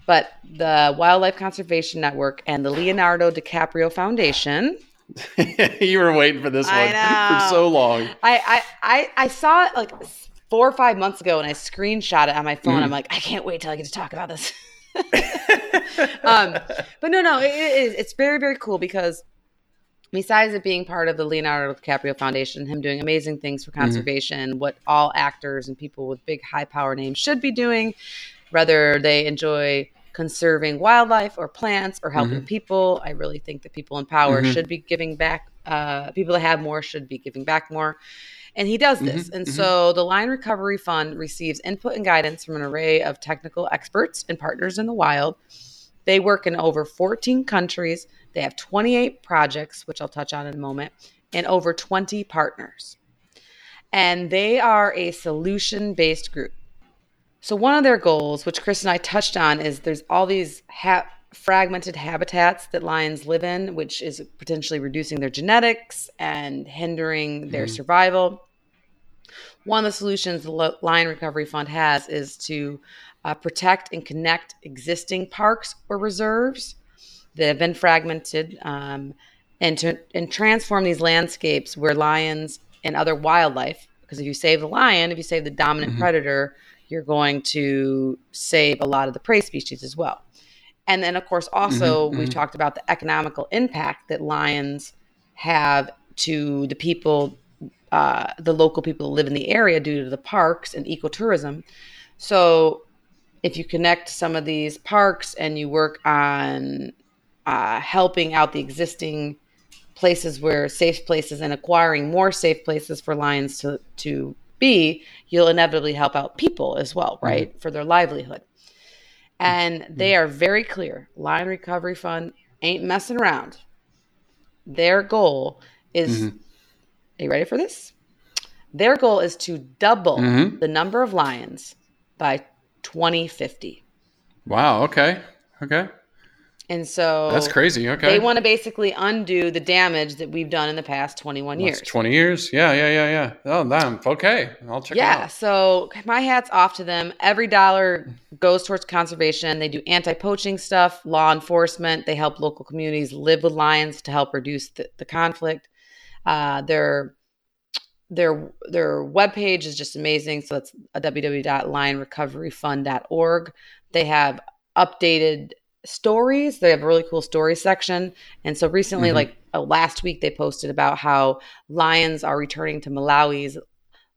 But the Wildlife Conservation Network and the Leonardo DiCaprio Foundation you were waiting for this one for so long. I, I, I, I saw it like four or five months ago and I screenshot it on my phone. Mhm. I'm like, I can't wait till I get to talk about this. um, but no, no, it, it is. It's very, very cool because besides it being part of the Leonardo DiCaprio Foundation, him doing amazing things for conservation, what all actors and people with big, high power names should be doing, whether they enjoy conserving wildlife or plants or helping people. I really think that people in power Mhm. should be giving back. Uh, people that have more should be giving back more. And he does this. Mhm, and mhm. so the Lion Recovery Fund receives input and guidance from an array of technical experts and partners in the wild. They work in over 14 countries. They have 28 projects, which I'll touch on in a moment, and over 20 partners. And they are a solution based group. So, one of their goals, which Chris and I touched on, is there's all these ha- fragmented habitats that lions live in, which is potentially reducing their genetics and hindering their survival. One of the solutions the Lion Recovery Fund has is to uh, protect and connect existing parks or reserves that have been fragmented um, and to and transform these landscapes where lions and other wildlife because if you save the lion if you save the dominant predator you're going to save a lot of the prey species as well. And then of course also we've talked about the economical impact that lions have to the people uh, the local people who live in the area due to the parks and ecotourism so if you connect some of these parks and you work on uh, helping out the existing places where safe places and acquiring more safe places for lions to to be, you'll inevitably help out people as well, right, for their livelihood. And they are very clear. Lion Recovery Fund ain't messing around. Their goal is Mhm. Are you ready for this? Their goal is to double Mhm. the number of lions by 2050. Wow. Okay. Okay. And so That's crazy. Okay. They want to basically undo the damage that we've done in the past 21 years. That's Twenty years. Yeah. Yeah. Yeah. Yeah. Oh, damn. Okay. I'll check. yeah, It out. Yeah. So my hat's off to them. Every dollar goes towards conservation. They do anti-poaching stuff, law enforcement. They help local communities live with lions to help reduce the, the conflict. Uh, their their their webpage is just amazing. So that's www.lionrecoveryfund.org. They have updated stories. They have a really cool story section. And so recently, Mhm. like uh, last week, they posted about how lions are returning to Malawi's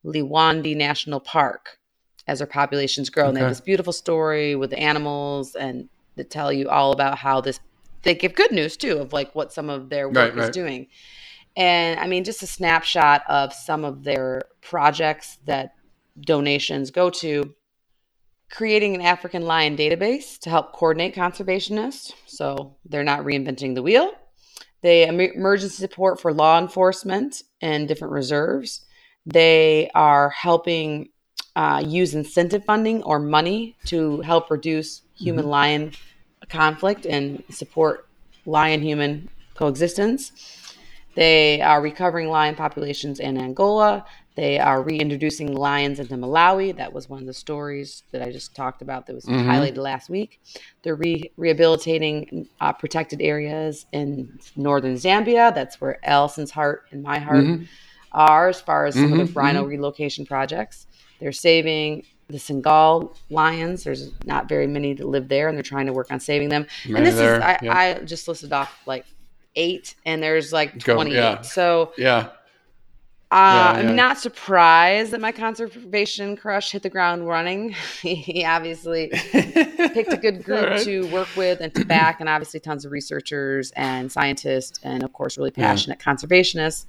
Liwonde National Park as their populations grow. And they have this beautiful story with the animals and they tell you all about how this, they give good news too of like what some of their work Right, is right. doing. And I mean, just a snapshot of some of their projects that donations go to creating an African lion database to help coordinate conservationists. So they're not reinventing the wheel. They emergency support for law enforcement and different reserves. They are helping uh, use incentive funding or money to help reduce human lion conflict and support lion human coexistence. They are recovering lion populations in Angola. They are reintroducing lions into Malawi. That was one of the stories that I just talked about that was Mhm. highlighted last week. They're re- rehabilitating uh, protected areas in northern Zambia. That's where Allison's heart and my heart Mhm. are, as far as some of Mhm, the rhino relocation projects. They're saving the Senegal lions. There's not very many that live there, and they're trying to work on saving them. Many and this is I, yeah. I just listed off like eight, and there's like Go, 28. yeah. So Yeah. uh, Yeah, I'm not surprised that my conservation crush hit the ground running. he obviously picked a good group right. to work with and to back, and obviously tons of researchers and scientists, and of course, really Yeah. passionate conservationists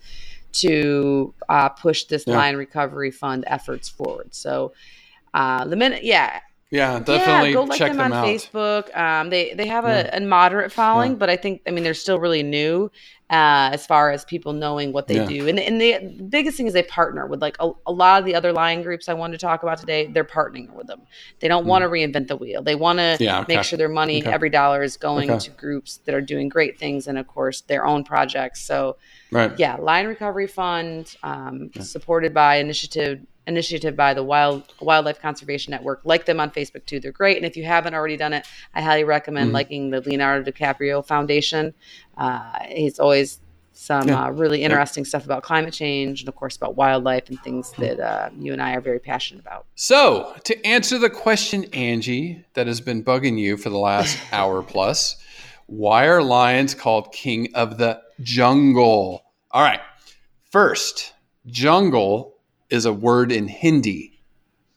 to uh, push this Yeah. lion recovery fund efforts forward. So, uh, the minute, yeah, Yeah. Definitely yeah, go like check them, them, on out. Facebook. Um, they they have a, Yeah. a moderate following, Yeah. but I think I mean they're still really new uh, as far as people knowing what they Yeah. do. And and the biggest thing is they partner with like a, a lot of the other lion groups I wanted to talk about today. They're partnering with them. They don't want to reinvent the wheel. They want to Mm. Okay. make sure their money, Okay. every dollar, is going Okay. to groups that are doing great things, and of course their own projects. So Right. yeah, Lion Recovery Fund, um, supported by initiative initiative by the Wild Wildlife Conservation Network. Like them on Facebook too; they're great. And if you haven't already done it, I highly recommend Mhm. liking the Leonardo DiCaprio Foundation. Uh, he's always some Yeah. uh, really interesting stuff about climate change and, of course, about wildlife and things that uh, you and I are very passionate about. So, to answer the question, Angie, that has been bugging you for the last hour plus, why are lions called king of the jungle? All right. First, jungle is a word in Hindi.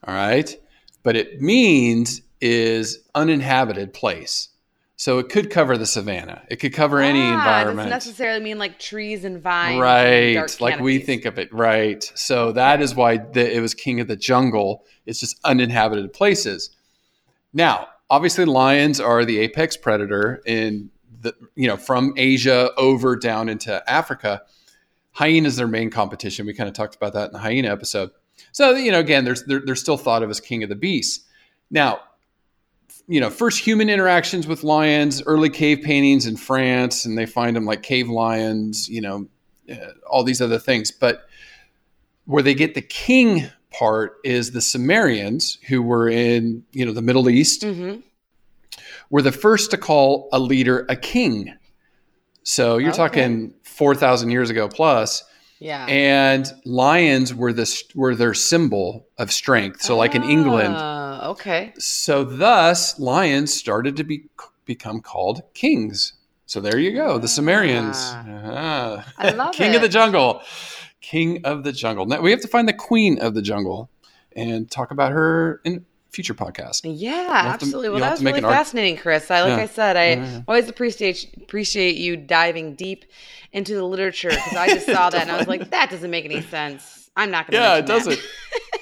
All right. But it means is uninhabited place. So it could cover the savannah. It could cover any Ah, environment. Doesn't necessarily mean like trees and vines. right dark like we think of it right so that is why the, it was king of the jungle it's just uninhabited places now obviously lions are the apex predator in the you know from asia over down into africa hyenas their main competition we kind of talked about that in the hyena episode so you know again there's they're, they're still thought of as king of the beasts now you know, first human interactions with lions, early cave paintings in France, and they find them like cave lions, you know, uh, all these other things. But where they get the king part is the Sumerians, who were in, you know, the Middle East, Mhm. were the first to call a leader a king. So you're Okay. talking 4,000 years ago plus. Yeah. And lions were the were their symbol of strength. So like in England, Ah, okay. so thus lions started to be become called kings. So there you go, the Sumerians. Ah. I love King of the jungle. King of the jungle. Now we have to find the queen of the jungle and talk about her in future podcast. Yeah, have to- absolutely. Well, that was really fascinating, Chris. I, like Yeah. I said, I Yeah, yeah. always appreciate appreciate you diving deep into the literature because I just saw that and I was like, that doesn't make any sense. I'm not going to. Yeah, it doesn't.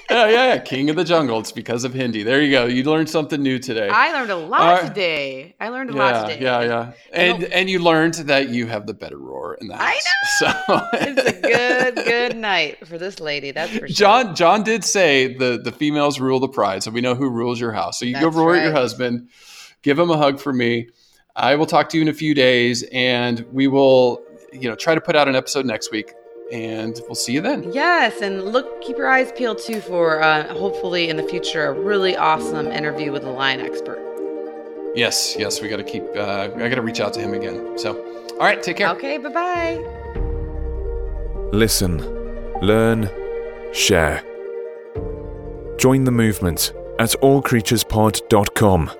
yeah, yeah, yeah. King of the jungle. It's because of Hindi. There you go. You learned something new today. I learned a lot right. today. I learned a lot yeah, today. yeah, yeah. And know- and you learned that you have the better roar in the house. I know. So It's a good, good night for this lady. That's for sure. John John did say the the females rule the pride, so we know who rules your house. So you go That's roar at your husband, give him a hug for me. I will talk to you in a few days, and we will, you know, try to put out an episode next week, and we'll see you then. Yes, and look, keep your eyes peeled too for uh, hopefully in the future a really awesome interview with a lion expert. Yes, yes, we got to keep. Uh, I got to reach out to him again. So, all right, take care. Okay, bye bye. Listen, learn, share. Join the movement at allcreaturespod.com.